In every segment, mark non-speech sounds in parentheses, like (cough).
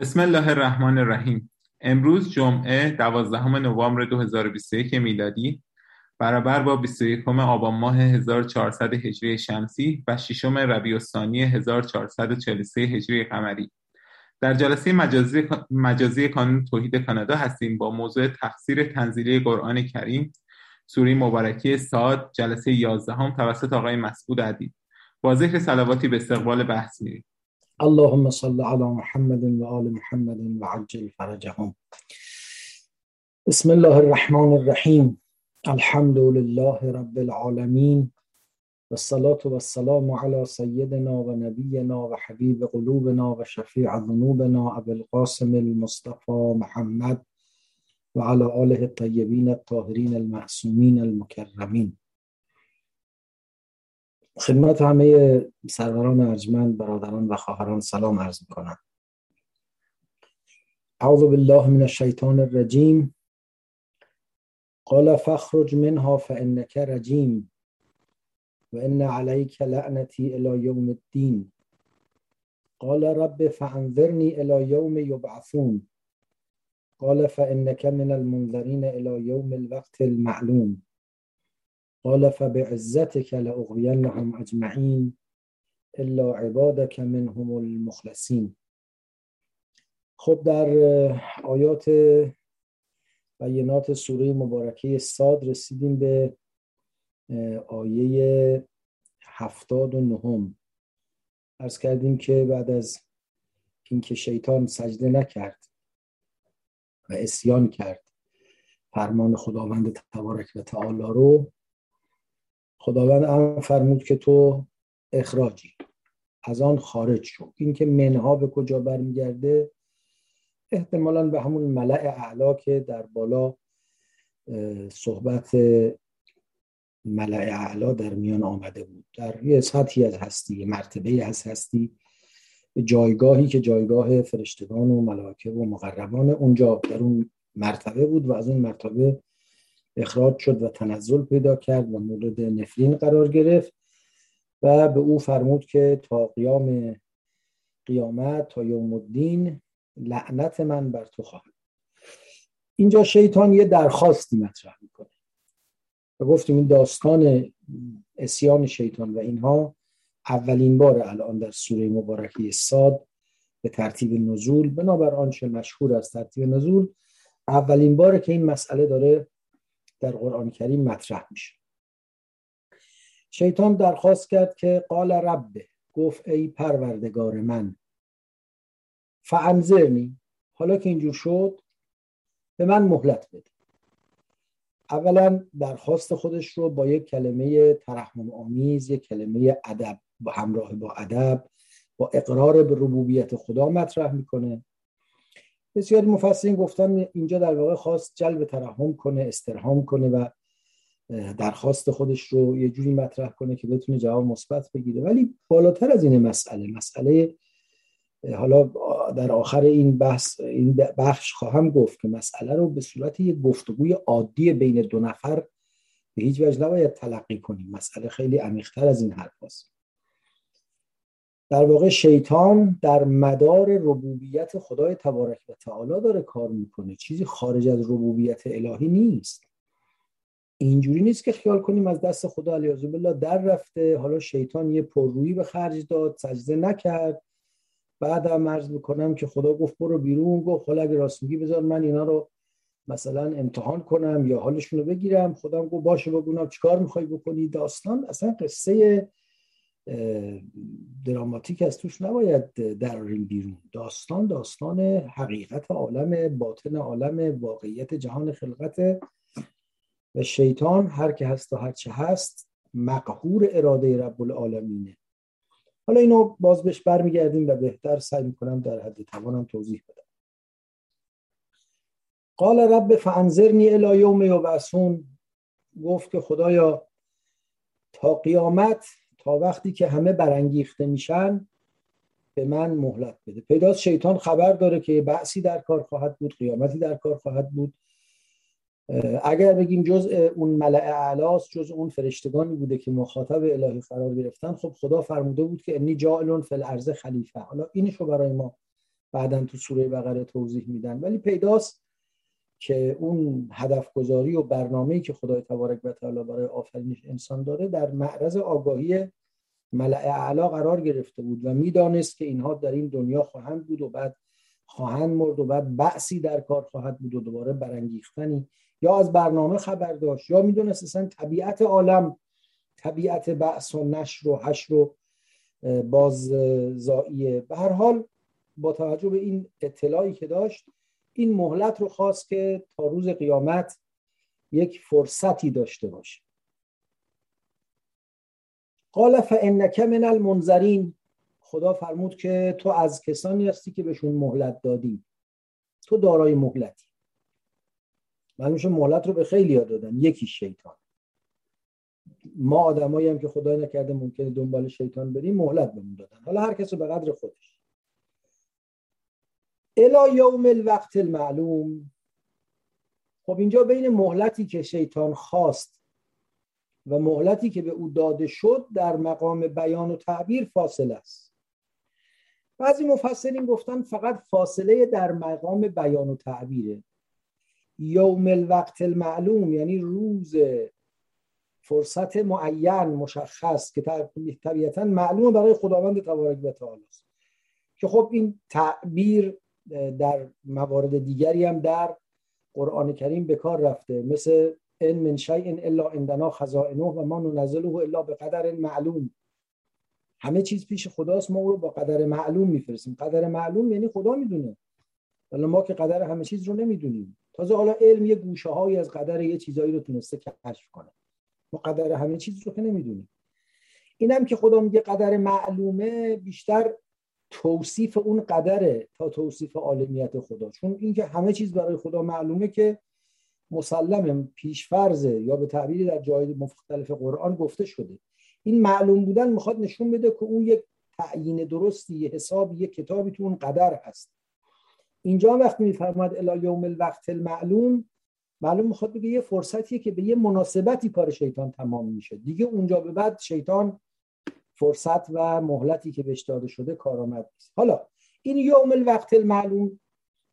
بسم الله الرحمن الرحیم. امروز جمعه دوازدهم نوامبر 2021 میلادی برابر با 21 آبان ماه 1400 هجری شمسی و ششم ربیع الثانی 1443 هجری قمری. در جلسه مجازی, مجازی کانون توحید کانادا هستیم با موضوع تفسیر تنزیلی قرآن کریم سوره مبارکی ساد جلسه 11 هم توسط آقای مسعود عدید با ذکر سلواتی به استقبال بحث میریم. اللهم صل على محمد وآل محمد وعجل فرجهم بسم الله الرحمن الرحيم الحمد لله رب العالمين والصلاة والسلام على سيدنا ونبينا وحبيب قلوبنا وشفيع ذنوبنا أبي القاسم المصطفى محمد وعلى آله الطيبين الطاهرين المعصومين المكرمين خدمت همه سروران ارجمند برادران و خواهران سلام عرض میکنم. اعوذ بالله من الشیطان الرجیم. قال فخرج منها فإنك رجیم و إن عليك لعنتی إلى يوم الدين. قال رب فأنذرني إلى يوم يبعثون. قال فإنك من المنذرين إلى يوم الوقت المعلوم. قال فبعزتك لأغوینهم اجمعین الا عبادك منهم المخلصین خب در آیات بینات سوره مبارکه ساد رسیدیم به آیه هفتاد و نهم. ارز کردیم که بعد از اینکه شیطان سجده نکرد و اسیان کرد فرمان خداوند تبارک و تعالی رو خداوند هم فرمود که تو اخراجی. از آن خارج شو. اینکه منها به کجا برمیگرده احتمالا به همون ملع اعلا که در بالا صحبت ملع اعلا در میان آمده بود. در یه سطحی از هستی مرتبه از هستی جایگاهی که جایگاه فرشتگان و ملائکه و مقربان اونجا در اون مرتبه بود و از اون مرتبه اخراج شد و تنزل پیدا کرد و مورد نفرین قرار گرفت و به او فرمود که تا قیام قیامت تا یوم الدین لعنت من بر تو خواهد اینجا شیطان یه درخواستی مطرح می‌کنه. و گفتیم این داستان اسیان شیطان و اینها اولین بار الان در سوره مبارکه ساد به ترتیب نزول بنابر آنچه مشهور از ترتیب نزول اولین باره که این مسئله داره در قرآن کریم مطرح میشه. شیطان درخواست کرد که قال ربه گفت ای پروردگار من فانذرنی. حالا که اینجور شد به من مهلت بده. اولا درخواست خودش رو با یک کلمه ترحم آمیز یک کلمه ادب با همراه با ادب با اقرار به ربوبیت خدا مطرح می‌کنه. بسیاری مفسرین گفتن اینجا در واقع خواست جلب ترحم کنه استرهام کنه و درخواست خودش رو یه جوری مطرح کنه که بتونه جواب مثبت بگیره ولی بالاتر از این مسئله مسئله حالا در آخر این بحث این بخش خواهم گفت که مسئله رو به صورت یک گفتگوی عادی بین دو نفر به هیچ وجه نباید تلقی کنیم مسئله خیلی عمیقتر از این حرف هست. در واقع شیطان در مدار ربوبیت خدای تبارک و تعالی داره کار می‌کنه. چیزی خارج از ربوبیت الهی نیست. اینجوری نیست که خیال کنیم از دست خدا علیه بالله در رفته حالا شیطان یه پررویی به خرج داد سجده نکرد. بعد هم عرض می‌کنم که خدا گفت برو بیرون گفت حالا اگه راست میگی بذار من اینا رو مثلا امتحان کنم یا حالشون رو بگیرم. خودم گفت باشه بگونم چیکار می‌خوای بکنی؟ داستان اصلا قصه دراماتیک از توش نباید دراریم بیرون. داستان داستان حقیقت عالم باطن عالم واقعیت جهان خلقت و شیطان هر که هست و هر چه هست مقهور اراده رب العالمینه. حالا اینو باز بهش برمیگردیم و بهتر سعی می‌کنم در حد توانم توضیح بدم. قال رب فانذرنی الی یوم یبعثون. گفت که خدایا تا قیامت تا وقتی که همه برانگیخته میشن به من مهلت بده. پیداست شیطان خبر داره که بعثی در کار خواهد بود قیامتی در کار خواهد بود. اگر بگیم جز اون ملع اعلاس جز اون فرشتگانی بوده که مخاطب الهی قرار گرفتن خب خدا فرموده بود که انی جائلون فی الارض خلیفه. حالا اینشو برای ما بعدا تو سوره بقره توضیح میدن. ولی پیداست که اون هدف گذاری و برنامه‌ای که خدای تبارک و تعالی برای آفرینش انسان داره در معرض آگاهی ملع اعلا قرار گرفته بود و می‌دانست که اینها در این دنیا خواهند بود و بعد خواهند مرد و بعد بعثی در کار خواهد بود و دوباره برانگیختنی یا از برنامه خبر داشت یا می‌دونست اصلا طبیعت عالم طبیعت بعث و نشر و حشر و باززاییه به هر حال با توجه به این اطلاعی که داشت این مهلت رو خواست که تا روز قیامت یک فرصتی داشته باشه. قال فانک من المنذرین. خدا فرمود که تو از کسانی هستی که بهشون مهلت دادی. تو دارای مهلتی. معلومش مهلت رو به خیلی یاد دادن. یکی شیطان. ما آدمایی هم که خدای نکرده ممکنه دنبال شیطان بریم مهلت بهمون دادن. حالا هر کس به قدر خودش. الا یوم الوقت المعلوم. خب اینجا بین مهلتی که شیطان خواست و مهلتی که به او داده شد در مقام بیان و تعبیر فاصله است. بعضی مفسرین گفتن فقط فاصله در مقام بیان و تعبیره. یوم الوقت المعلوم یعنی روز فرصت معین مشخص که طبیعتا معلوم برای خداوند تبارک و تعالی است. که خب این تعبیر در موارد دیگری هم در قرآن کریم به کار رفته. مثل ان من شیء الا عندنا خزائنه و ما ننزله الا به قدر معلوم. همه چیز پیش خداست ما او رو با قدر معلوم میفرستیم. قدر معلوم یعنی خدا می‌دونه. ولی ما که قدر همه چیز رو نمی‌دونیم. تازه حالا علم یه گوشه هایی از قدر یه چیزایی رو تونسته کشف کنه. ما قدر همه چیز رو که نمی‌دونیم. اینم که خدا میگه قدر معلومه بیشتر توصیف اون قدره تا توصیف عالمیت خدا. چون اینکه همه چیز برای خدا معلومه که مسلم پیشفرزه یا به تعبیری در جای مختلف قرآن گفته شده. این معلوم بودن می‌خواد نشون بده که اون یک تعیین درستی یه حسابی یه کتابی تو اون قدر هست. اینجا وقتی میفرماد الا یوم الوقت المعلوم معلوم می‌خواد بگه یه فرصتیه که به یه مناسبتی کار شیطان تمام میشه. دیگه اونجا به بعد شیطان فرصت و مهلتی که بهش داده شده کارآمد نیست. حالا این یوم الوقت المعلوم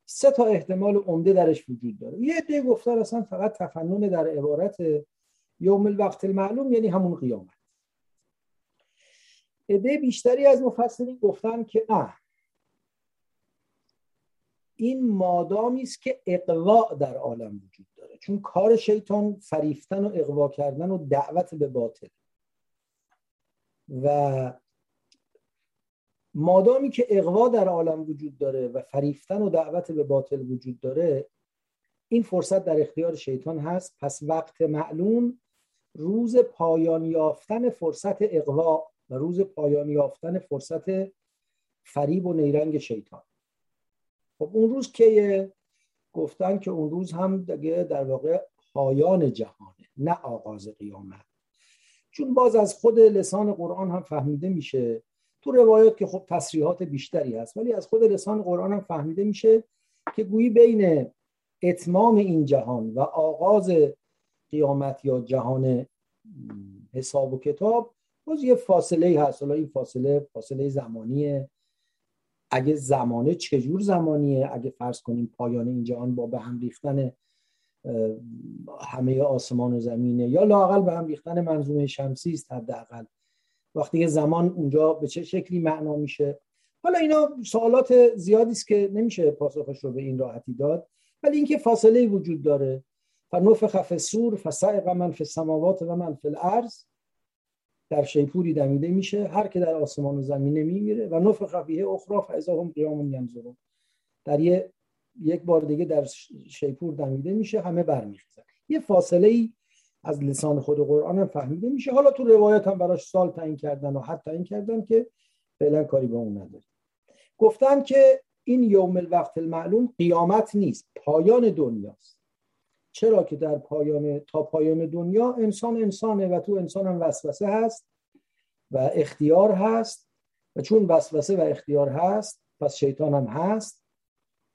سه تا احتمال عمده درش وجود داره. یه عده گفتن اصلا فقط تفنن در عبارت یوم الوقت المعلوم یعنی همون قیامت. عده بیشتری از مفسرین گفتن که نه این مادامی است که اقوا در عالم وجود داره. چون کار شیطان فریفتن و اقوا کردن و دعوت به باطل. و مادامی که اقوا در عالم وجود داره و فریفتن و دعوت به باطل وجود داره این فرصت در اختیار شیطان هست. پس وقت معلوم روز پایان یافتن فرصت اقوا و روز پایان یافتن فرصت فریب و نیرنگ شیطان. خب اون روز که گفتن که اون روز هم دیگه در واقع پایان جهانه نه آغاز قیامت. چون باز از خود لسان قرآن هم فهمیده میشه. تو روایات که خب تصریحات بیشتری هست ولی از خود لسان قرآن هم فهمیده میشه که گویی بین اتمام این جهان و آغاز قیامت یا جهان حساب و کتاب باز یه فاصله هست. حالا این فاصله فاصله زمانیه. اگه زمانه چجور زمانیه؟ اگه فرض کنیم پایان این جهان با به هم ریختن همه آسمان و زمینه. یا لاقل به هم ریختن منظومه شمسی است حداقل. وقتی که زمان اونجا به چه شکلی معنا میشه. حالا اینا سوالات زیادی است که نمیشه پاسخش رو به این راحتی داد ولی اینکه فاصله وجود داره. فنفخ فی الصور فصعق من فی السماوات و من فی الارض. در شیپوری دمیده میشه. هر که در آسمان و زمینه میمیره. و نفخ فیه اخرى فاذا هم قیام در یه یک بار دیگه در شیپور دمیده میشه همه برمیخیزن. یه فاصله ای از لسان خود قرآن هم فهمیده میشه. حالا تو روایت هم براش سال تعیین کردن و حتی تعیین کردن که فعلا کاری با اون نداره. گفتن که این یوم الوقت المعلوم قیامت نیست پایان دنیاست. چرا که در پایان تا پایان دنیا انسان انسانه و تو انسان هم وسوسه هست و اختیار هست و چون وسوسه و اختیار هست پس شیطان هم هست.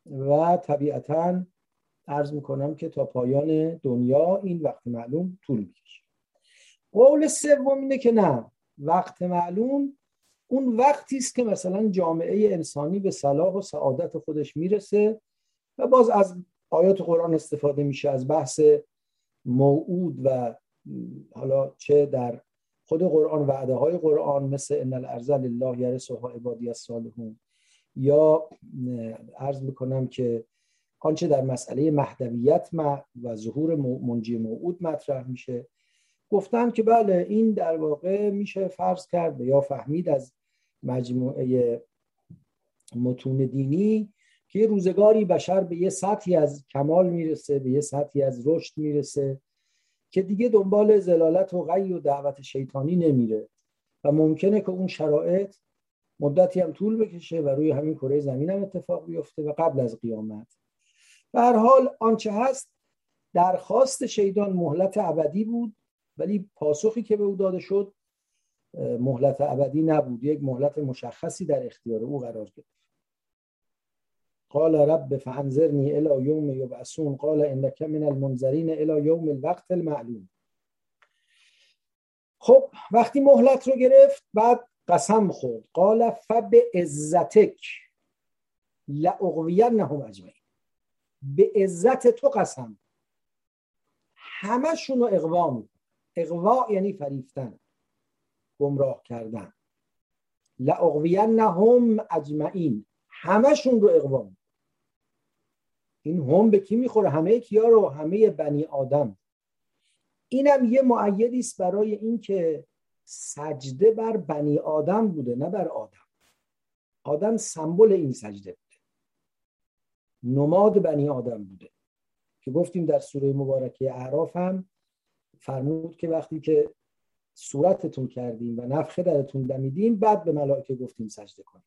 و طبیعتا عرض می‌کنم که تا پایان دنیا این وقت معلوم طول می‌کشه. قول سوم اینه که نه وقت معلوم اون وقتی است که مثلا جامعه انسانی به صلاح و سعادت خودش می‌رسه و باز از آیات قرآن استفاده میشه از بحث موعود و حالا چه در خود قرآن وعده های قرآن مثل ان الارض لله یرثها عبادی الصالحون یا عرض می‌کنم که آنچه در مسئله مهدویت و ظهور منجی موعود مطرح میشه. گفتن که بله این در واقع میشه فرض کرد یا فهمید از مجموعه متون دینی که روزگاری بشر به یه سطحی از کمال می‌رسه به یه سطحی از رشد می‌رسه که دیگه دنبال زلالت و غی و دعوت شیطانی نمیره و ممکنه که اون شرایط مدتی هم طول بکشه و روی همین کره زمین هم اتفاق بیفته و قبل از قیامت. به هر حال آنچه هست درخواست شیطان مهلت ابدی بود ولی پاسخی که به او داده شد مهلت ابدی نبود. یک مهلت مشخصی در اختیار او قرار گرفت. قال رب فانظرنی الى یوم یبعثون. قال انک من المنذرین الى یوم الوقت المعلوم. خب وقتی مهلت رو گرفت بعد قسم خورد. قال فبعزتک لاغوینهم اجمعین. به عزت تو قسم. همشون رو اقوا می اقوا یعنی فریفتن گمراه کردن. لاغوینهم اجمعین. همشون رو اقوا این هم به کی می‌خوره؟ همه کیا رو؟ همه بنی آدم. اینم یه معیدی است برای اینکه سجده بر بنی آدم بوده نه بر آدم. آدم سمبل این سجده بوده. نماد بنی آدم بوده. که گفتیم در سوره مبارکه اعراف هم فرمود که وقتی که صورتتون کردیم و نفخه درتون دمیدیم بعد به ملائکه گفتیم سجده کنید.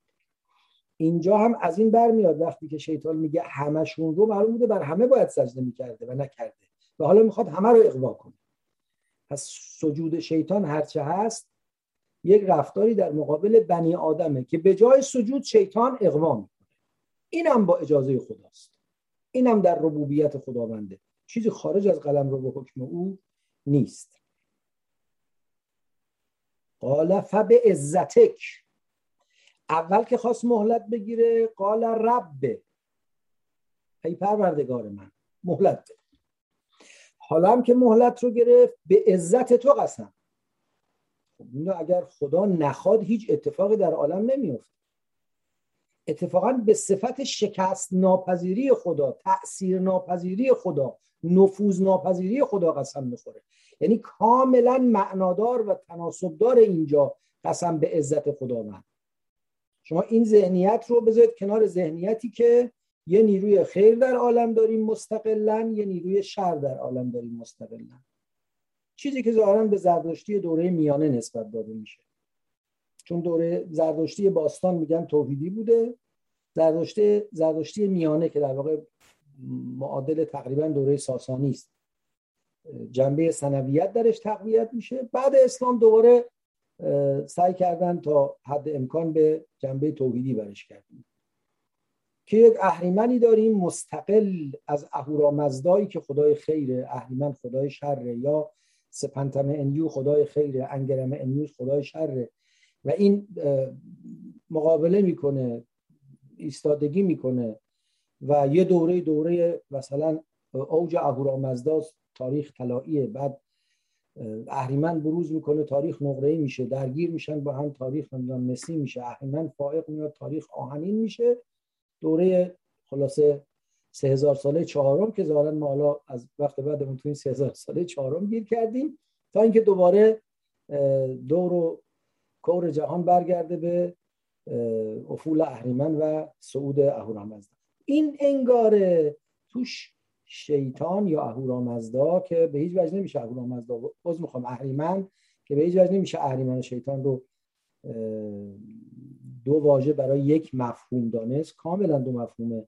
اینجا هم از این برمیاد وقتی که شیطان میگه همشون رو معلوم بوده بر همه باید سجده می‌کرده و نکرده. و حالا می‌خواد همه رو اقوا کنه. پس سجود شیطان هرچه هست یک رفتاری در مقابل بنی آدمه که به جای سجود شیطان اقوا می‌کنه. اینم با اجازه خداست. اینم در ربوبیت خداونده. چیزی خارج از قلم رو به حکم او نیست. قال عزتک. اول که خواست مهلت بگیره قال رب. ای پروردگار من مهلت حالا هم که مهلت رو گرفت به عزت تو قسم. خب اگر خدا نخواد هیچ اتفاقی در عالم نمیفته اتفاقا به صفت شکست ناپذیری خدا تأثیر ناپذیری خدا نفوذ ناپذیری خدا قسم می‌خوره. یعنی کاملا معنادار و تناسبدار اینجا قسم به عزت خداوند. شما این ذهنیت رو بذارید کنار ذهنیتی که یه نیروی خیر در عالم داریم مستقلا یه نیروی شر در عالم داریم مستقلا چیزی که ظاهرا به زردشتی دوره میانه نسبت داده میشه. چون دوره زردشتی باستان میگن توحیدی بوده زردشتی زردشتی میانه که در واقع معادل تقریبا دوره ساسانی است. جنبه سنویت درش تقویت میشه. بعد اسلام دوباره سعی کردن تا حد امکان به جنبه توحیدی برش کردن. که یک اهریمنی داریم مستقل از اهورامزدایی که خدای خیره اهریمن خدای شره یا سپنتم انیو خدای خیره انگرم انیو خدای شره. و این مقابله می‌کنه ایستادگی می‌کنه و یه دوره دوره مثلا اوج اهورامزداست تاریخ طلاییه. بعد اهریمن بروز می‌کنه تاریخ نقره میشه درگیر میشن با هم تاریخ نمی‌دونم مسی میشه اهریمن فائق میاد تاریخ آهنین میشه. دوره خلاصه سه هزار ساله چهارم که ظاهرا ما حالا از وقت بعد تو این سه هزار ساله چهارم گیر کردیم تا اینکه دوباره دور و کور جهان برگرده به افول اهریمن و صعود اهورامزدا. این انگاره توش شیطان یا اهورامزدا که به هیچ وجه نمیشه اهورامزدا باز می‌خوام اهریمن که به هیچ وجه نمیشه اهریمن و شیطان رو دو واژه برای یک مفهوم دانست. کاملا دو مفهوم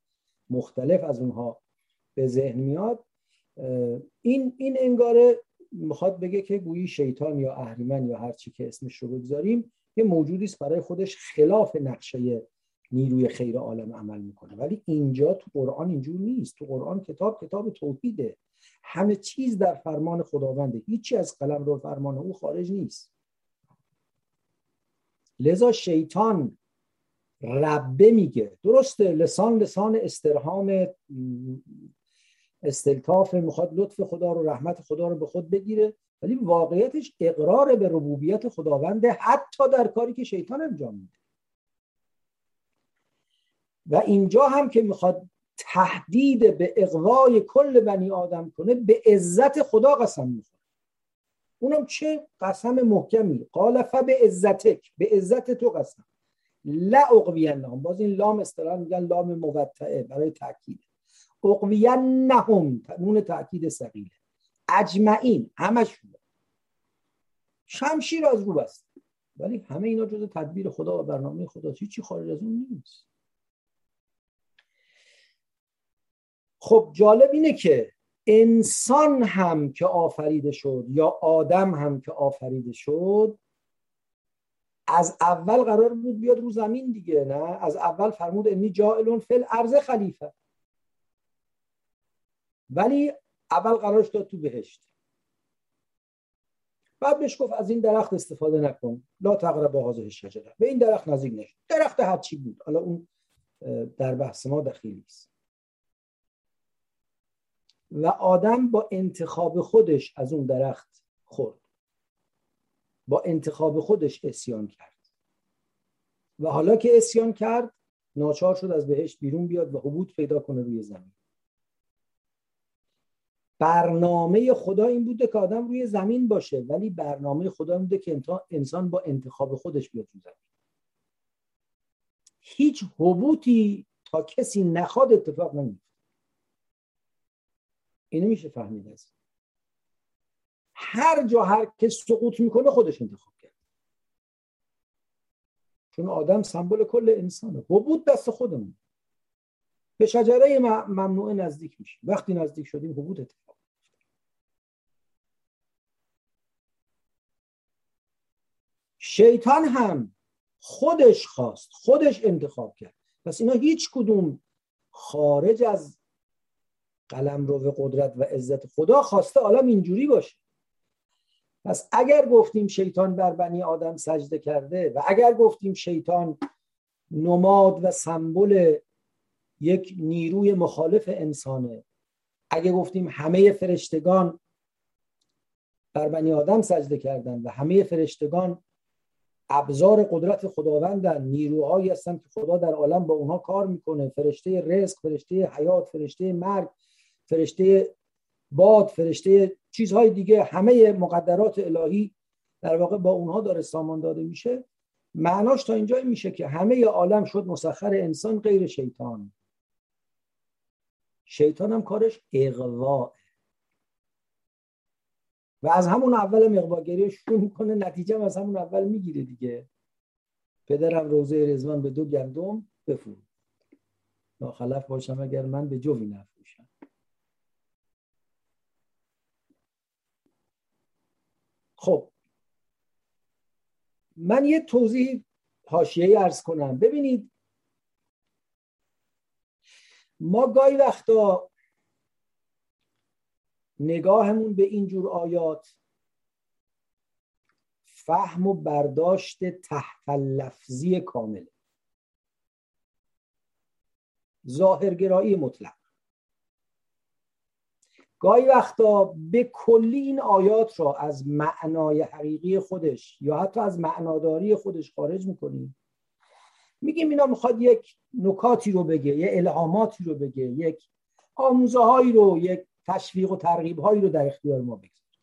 مختلف از اونها به ذهن میاد. این این انگاره می‌خواد بگه که گویی شیطان یا اهریمن یا هر چی که اسمش رو بگذاریم یه موجودی است برای خودش خلاف نقشه نیروی خیر عالم عمل می‌کنه. ولی اینجا تو قرآن اینجور نیست. تو قرآن کتاب کتاب توحیده. همه چیز در فرمان خداونده. هیچی از قلم رو فرمان او خارج نیست. لذا شیطان ربه میگه. درسته لسان لسان استرهام استلطاف می‌خواد لطف خدا رو رحمت خدا رو به خود بگیره ولی واقعیتش اقرار به ربوبیت خداونده حتی در کاری که شیطان انجام میده. و اینجا هم که می‌خواد تهدید به اقوای کل بنی آدم کنه به عزت خدا قسم می‌خوره. اونم چه قسم محکمی؟ قال به عزتک به عزت تو قسم. لا اقوینهم. باز این لام اصطلاح میگن لام موطعه برای تاکید اقوینهم. نون تاکید ثقیله. اجمعین. همشون. شمشیر از رو بست ولی همه اینا جز تدبیر خدا و برنامه خدا. چی خارج از اون نیست. خب جالب اینه که انسان هم که آفریده شد یا آدم هم که آفریده شد از اول قرار بود بیاد رو زمین دیگه نه؟ از اول فرمود انی جائلون فل ارز خلیفه. ولی اول قرارش داد تو بهشت. بعد بهش گفت از این درخت استفاده نکن. لا تقرب هذه شجره به این درخت نزدیک نشد درخت هرچی بود. حالا اون در بحث ما دخیلی است. و آدم با انتخاب خودش از اون درخت خورد. با انتخاب خودش اسیان کرد. و حالا که اسیان کرد ناچار شد از بهشت بیرون بیاد و حبوط پیدا کنه روی زمین. برنامه خدا این بوده که آدم روی زمین باشه ولی برنامه خدا این بوده که انسان با انتخاب خودش بیاد روی زمین. هیچ حبوطی تا کسی نخواد اتفاق نمیفته اینو میشه فهمید از هر جا هر کس سقوط می‌کنه خودش انتخاب کرد. چون آدم سمبل کل انسانه. حبوط دست خودمون. به شجره ممنوعه نزدیک میشیم. وقتی نزدیک شدیم حبوط اتفاق شیطان هم خودش خواست خودش انتخاب کرد. پس اینا هیچ کدوم خارج از قلم رو به قدرت و عزت خدا خواسته عالم اینجوری باشه. پس اگر گفتیم شیطان بر بنی آدم سجده کرده و اگر گفتیم شیطان نماد و سمبل یک نیروی مخالف انسانه اگر گفتیم همه فرشتگان بر بنی آدم سجده کردن و همه فرشتگان ابزار قدرت خداوندن نیروهایی هستن که خدا در عالم با اونها کار می‌کنه. فرشته رزق فرشته حیات فرشته مرگ فرشته باد فرشته چیزهای دیگه همه مقدرات الهی در واقع با اونها داره سامان داده میشه. معناش تا اینجا میشه که همه عالم شد مسخر انسان غیر شیطان. شیطان هم کارش اقوا. و از همون اول اقواگری شروع می‌کنه نتیجه از همون اول می‌گیره دیگه. پدرم روزه رزوان به دو گندم بفرود ناخلف باشم اگر من به جوی نفروشم خب من یه توضیح حاشیه‌ای ارز کنم. ببینید ما گاهی وقتا نگاهمون به اینجور آیات فهم و برداشت تحت لفظی کامل ظاهرگرایی مطلق. گاهی وقتا به کلی این آیات را از معنای حقیقی خودش یا حتی از معناداری خودش خارج می‌کنیم میگیم اینا می‌خواد یک نکاتی رو بگه یه الهاماتی رو بگه یک آموزه هایی رو یک تشویق و ترغیب هایی رو در اختیار ما بگذاره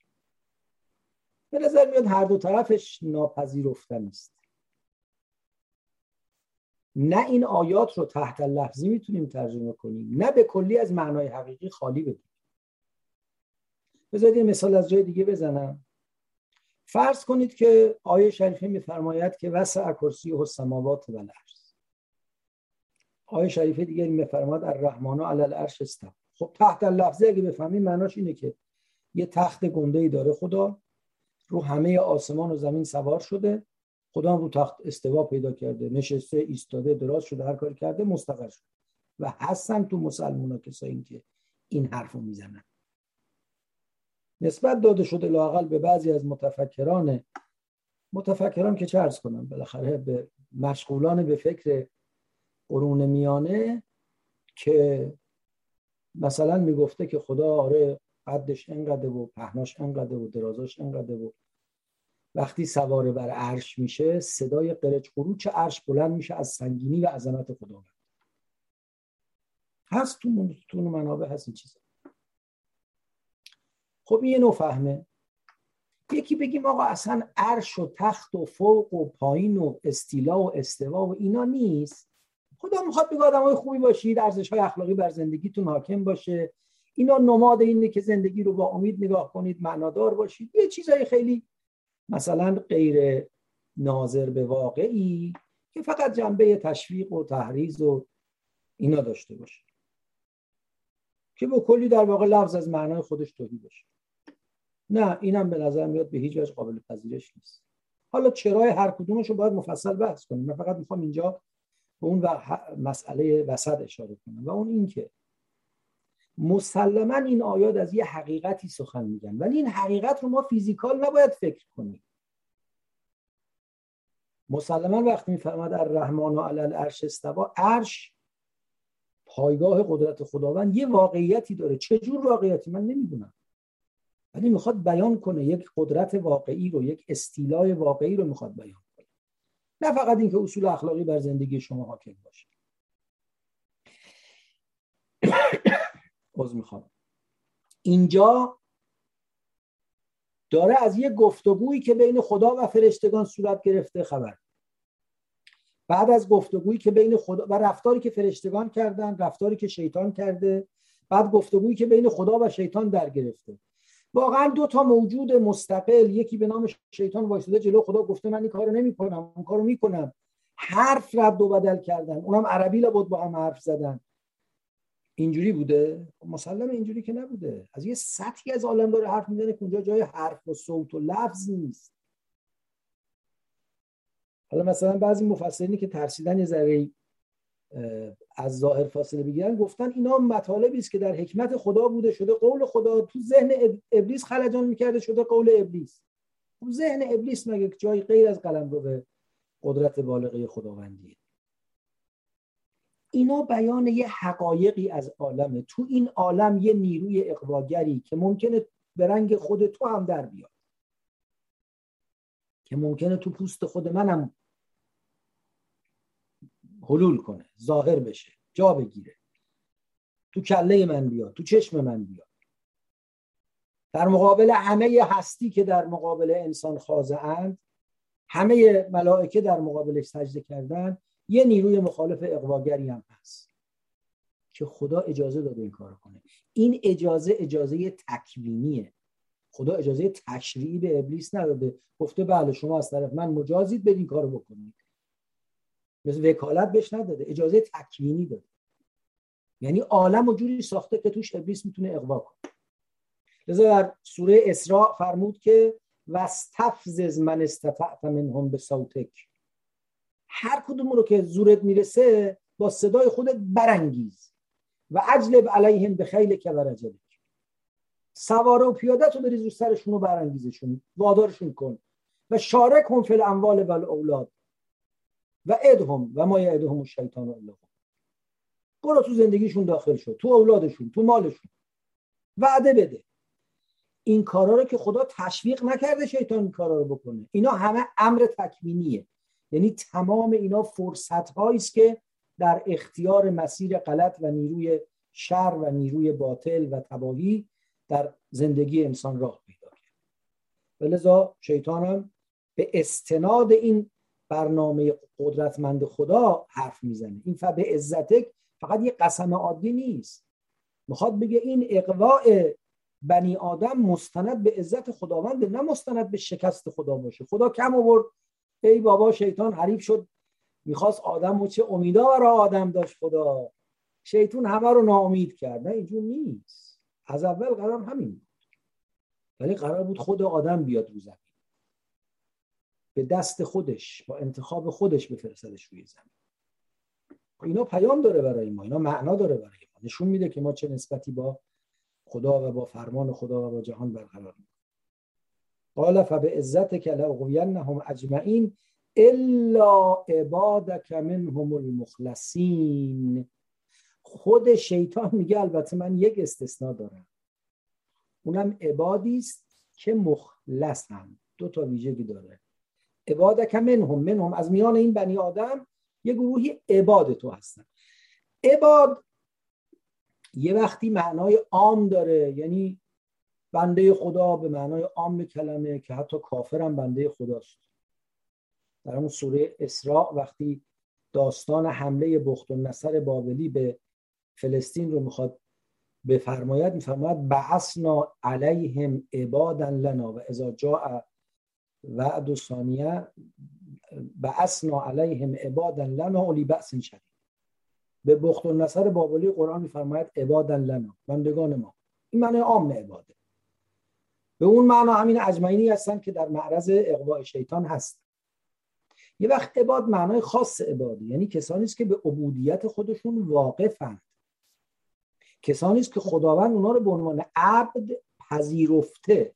به نظر میاد هر دو طرفش ناپذیرفتن است. نه این آیات رو تحت لفظی می‌تونیم ترجمه کنیم نه به کلی از معنای حقیقی خالی بدیم. بذارید یه مثال از جای دیگه بزنم. فرض کنید که آیه شریفه میفرماید که وسع کرسی و سماوات و الارض. آیه شریفه دیگه میفرماید الرحمن علی العرش استو خب تحت لفظی اگه بفهمیم معناش اینه که یه تخت گنده ای داره خدا رو همه آسمان و زمین سوار شده. خدا رو تخت استوا پیدا کرده نشسته ایستاده دراز شده هر کاری کرده مستقر شده. و هستن تو مسلمان ها کسایی که این حرف رو می‌زنن. نسبت داده شده لاقل به بعضی از متفکران متفکران که چه ارز کنم بالاخره به مشغولان به فکر قرون میانه که مثلا می‌گفته که خدا آره قدش انقدر و پهناش انقدر و درازاش انقدر و وقتی سوار بر عرش میشه صدای قرچ قروچ عرش بلند میشه از سنگینی و عظمت خداوند. هست تو تو منابع هست این چیزا. خب این یه نوع فهمه. یکی بگیم آقا اصلا عرش و تخت و فوق و پایین و استیلا و استوا و اینا نیست. خدا می‌خواد بگه آدم های خوبی باشید ارزش های اخلاقی بر زندگیتون حاکم باشه. اینا نماد اینه که زندگی رو با امید نگاه کنید معنادار باشید. یه چیزای خیلی مثلا غیر ناظر به واقعی که فقط جنبه تشویق و تحریز و اینا داشته باشه. که با کلی در واقع لفظ از معنای خودش توهی باشه نه اینم به نظر میاد به هیچ وجه قابل پذیرش نیست. حالا چرای هر کدومش رو باید مفصل بحث کنیم. من فقط می‌خوام اینجا به اون مسئله وسط اشاره کنم و اون این که مسلما این آیات از یه حقیقتی سخن میگن ولی این حقیقت رو ما فیزیکال نباید فکر کنیم. مسلما وقتی می‌فهمد الرحمن و علل عرش استوا عرش پایگاه قدرت خداوند یه واقعیتی داره. چجور واقعیتی؟ من نمی‌دونم. ولی می‌خواد بیان کنه یک قدرت واقعی رو یک استیلای واقعی رو می‌خواد بیان کنه. نه فقط اینکه اصول اخلاقی بر زندگی شما حاکم باشه. (coughs) باز می‌خوام. اینجا داره از یه گفتگویی که بین خدا و فرشتگان صورت گرفته خبر. بعد از گفتگویی که بین خدا و رفتاری که فرشتگان کردن رفتاری که شیطان کرده بعد گفتگویی که بین خدا و شیطان در گرفته. واقعا دو تا موجود مستقل یکی به نام شیطان وایساده جلو خدا گفته من این کارو نمی‌کنم اون کارو می‌کنم. حرف رد و بدل کردن. اونم عربی لابد با هم حرف زدن. اینجوری بوده؟ مسلم اینجوری که نبوده. از یه سطحی از عالم داره حرف می‌زنه که اونجا جای حرف و صوت و لفظ نیست. حالا مثلا بعضی مفسرینی که ترسیدن یه ذره از ظاهر فاصله بگیرن گفتن اینا مطالبی است که در حکمت خدا بوده شده قول خدا تو ذهن ابلیس خلجان می‌کرده شده قول ابلیس. خب ذهن ابلیس مگه جای غیر از قلم رو به قدرت بالغه خداوندیه اینا بیان یه حقایقی از عالمه. تو این عالم یه نیروی اقواگری که ممکنه به رنگ خود تو هم در بیاد. که ممکنه تو پوست خود منم حلول کنه ظاهر بشه جا بگیره. تو کله من بیاد تو چشم من بیاد در مقابل همه هستی که در مقابل انسان خازه اند همه ملائکه در مقابلش سجده کردن یه نیروی مخالف اقواگری هم هست که خدا اجازه داده این کار کنه. این اجازه اجازه تکوینیه. خدا اجازه تشریعی به ابلیس نداده. گفته بله شما از طرف من مجازید بدین کارو بکنید. مثل وکالت بهش نداده اجازه تکوینی داده. یعنی عالم و جوری ساخته که توش ابلیس می‌تونه اقوا کنه. لذا در سوره اسراء فرمود که واستفزز من استطعت منهم به صوتک هر کدوم رو که زورت می‌رسه با صدای خودت برانگیز. و اجلب علیهم به خیلی که ورجلک سواره و پیادت رو بریز رو سرشون رو برانگیزشون وادارشون کن. و شارک هم فی الاموال و اولاد و ادهم و ما شیطان و الله برو تو زندگیشون داخل شد تو اولادشون تو مالشون. وعده بده. این کارا رو که خدا تشویق نکرده شیطان این کارا رو بکنه. اینا همه امر تکوینیه. یعنی تمام اینا فرصت است که در اختیار مسیر غلط و نیروی شر و نیروی باطل و تباهی در زندگی انسان راه پیدا کرد. ولذا شیطان هم به استناد این برنامه قدرتمند خدا حرف می‌زنه. این به عزتک فقط یه قسم عادی نیست. می‌خواد بگه این اقواع بنی آدم مستند به عزت خداوند نه مستند به شکست خدا باشه. خدا کم آورد. ای بابا شیطان حریف شد. می‌خواست آدم و چه امیدا برای آدم داشت خدا. شیطان همه رو ناامید کرد. نه اینجور نیست. از اول قرار همین بود. ولی قرار بود خود آدم بیاد رو به دست خودش با انتخاب خودش بفرستدش روی زمین. اینا پیام داره برای ما اینا معنا داره برای ما. نشون میده که ما چه نسبتی با خدا و با فرمان خدا و با جهان برقرار قال فبعزتك لاغوینهم اجمعین الا عبادك منهم المخلصین. خود شیطان میگه البته من یک استثناء دارم. اونم عبادی است که مخلصم. دو تا ویژگی داره. عبادک منهم منهم از میان این بنی آدم یه گروهی عباد تو هستن. عباد یه وقتی معنای عام داره یعنی بنده خدا به معنای عام کلمه که حتی کافرم بنده خداست. در اون سوره اسراء وقتی داستان حمله بخت و نصر بابلی به فلسطین رو می‌خواد بفرماید میفرماید بعثنا علیهم عبادا لنا و اذا جاء وعد ثانیه بعثنا علیهم عبادا لنا اولی بأس شدید. به بخت و نصر بابلی قرآن میفرماید عبادا لنا بندگان ما. این معنی عام عباده. به اون معنا همین اجمعینی هستن که در معرض اقواع شیطان هست. یه وقت عباد معنای خاص عبادی یعنی کسانی است که به عبودیت خودشون واقفند کسانی است که خداوند اونا رو به عنوان عبد پذیرفته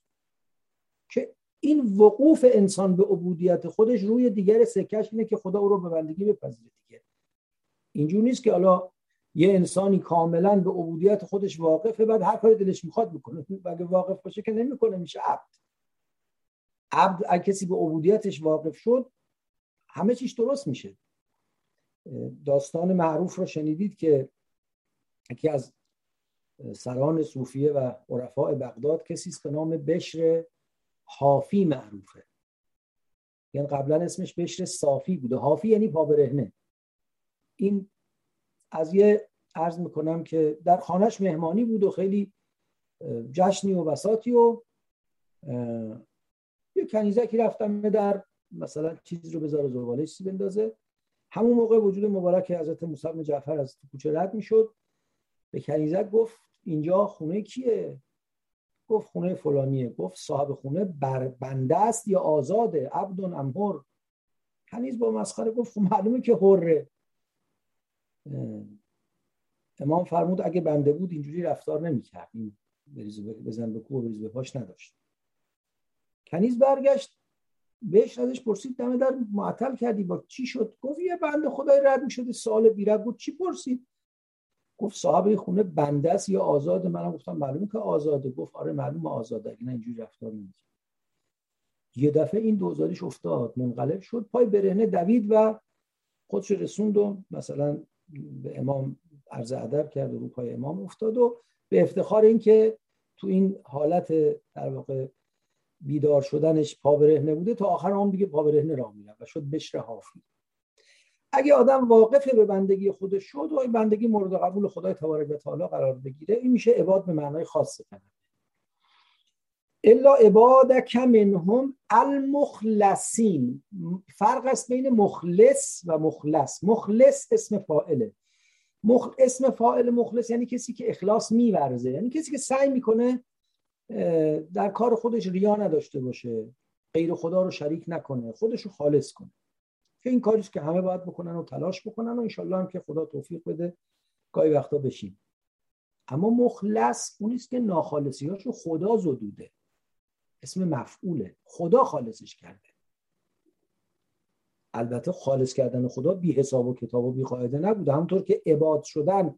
که این وقوف انسان به عبودیت خودش روی دیگر سکش اینه که خدا او رو به بندگی بپذیره دیگه. اینجور نیست که حالا یه انسانی کاملا به عبودیت خودش واقفه بعد هر کاری دلش می‌خواد بکنه. (laughs) اگه واقف باشه که نمی‌کنه میشه عبد. عبد اگه کسی به عبودیتش واقف شد همه چیش درست میشه. داستان معروف رو شنیدید که یکی از سران صوفیه و عرفاء بغداد کسی است به نام بشر حافی معروفه. یعنی قبلا اسمش بشر صافی بوده. حافی یعنی پابرهنه. این از یه عرض می‌کنم که در خانهش مهمانی بود و خیلی جشنی و بساتی و یه کنیزکی رفتم در مثلا چیزی رو بذاره زباله چیزی بندازه. همون موقع وجود مبارک حضرت موسی جعفر از کوچه رد می‌شد. به کنیزک گفت اینجا خونه کیه؟ گفت خونه فلانیه گفت صاحب خونه بر بنده است یا آزاده؟ عبدون امهر کنیز با مسخره گفت خب معلومه که حره. امام فرمود اگه بنده بود اینجوری رفتار نمی‌کرد. این بزن به کوه بریز به پاش نداشت. کنیز برگشت بهش ازش پرسید دم در معطل کردی؟ با چی شد؟ گفت یه بنده خدای رد می‌شده سال بیرد بود. چی پرسید؟ گفت صاحب خونه بنده است یا آزاد. منم گفتم معلومه که آزاده. گفت آره معلومه آزاده اگه نه اینجوری رفتار نمی‌کنه. یه دفعه این دوزاریش افتاد منقلب شد. پای برهنه دوید و خودش رسوند و مثلا به امام عرض ادب کرد و رو پای امام افتاد و به افتخار اینکه تو این حالت در واقع بیدار شدنش پا برهنه بوده تا آخر هم دیگه پا برهنه میره و شد بشر حافی اگه آدم واقف به بندگی خودش شد و بندگی مورد قبول خدای تبارک و تعالی قرار بگیره این میشه عباد به معنای خاص کنه. الا عبادک منهم المخلصین. فرق است بین مخلص و مخلص. مخلص اسم فاعله. مخ... اسم فاعل مخلص یعنی کسی که اخلاص میورزه. یعنی کسی که سعی می‌کنه در کار خودش ریا نداشته باشه غیر خدا رو شریک نکنه خودش رو خالص کنه. که این کاریست که همه باید بکنن و تلاش بکنن و انشالله هم که خدا توفیق بده گاهی وقتا بشیم. اما مخلص اونیست که ناخالصیاش رو خدا زدوده. اسم مفعوله. خدا خالصش کرده. البته خالص کردن خدا بی حساب و کتاب و بی قاعده نبوده. همونطور که عباد شدن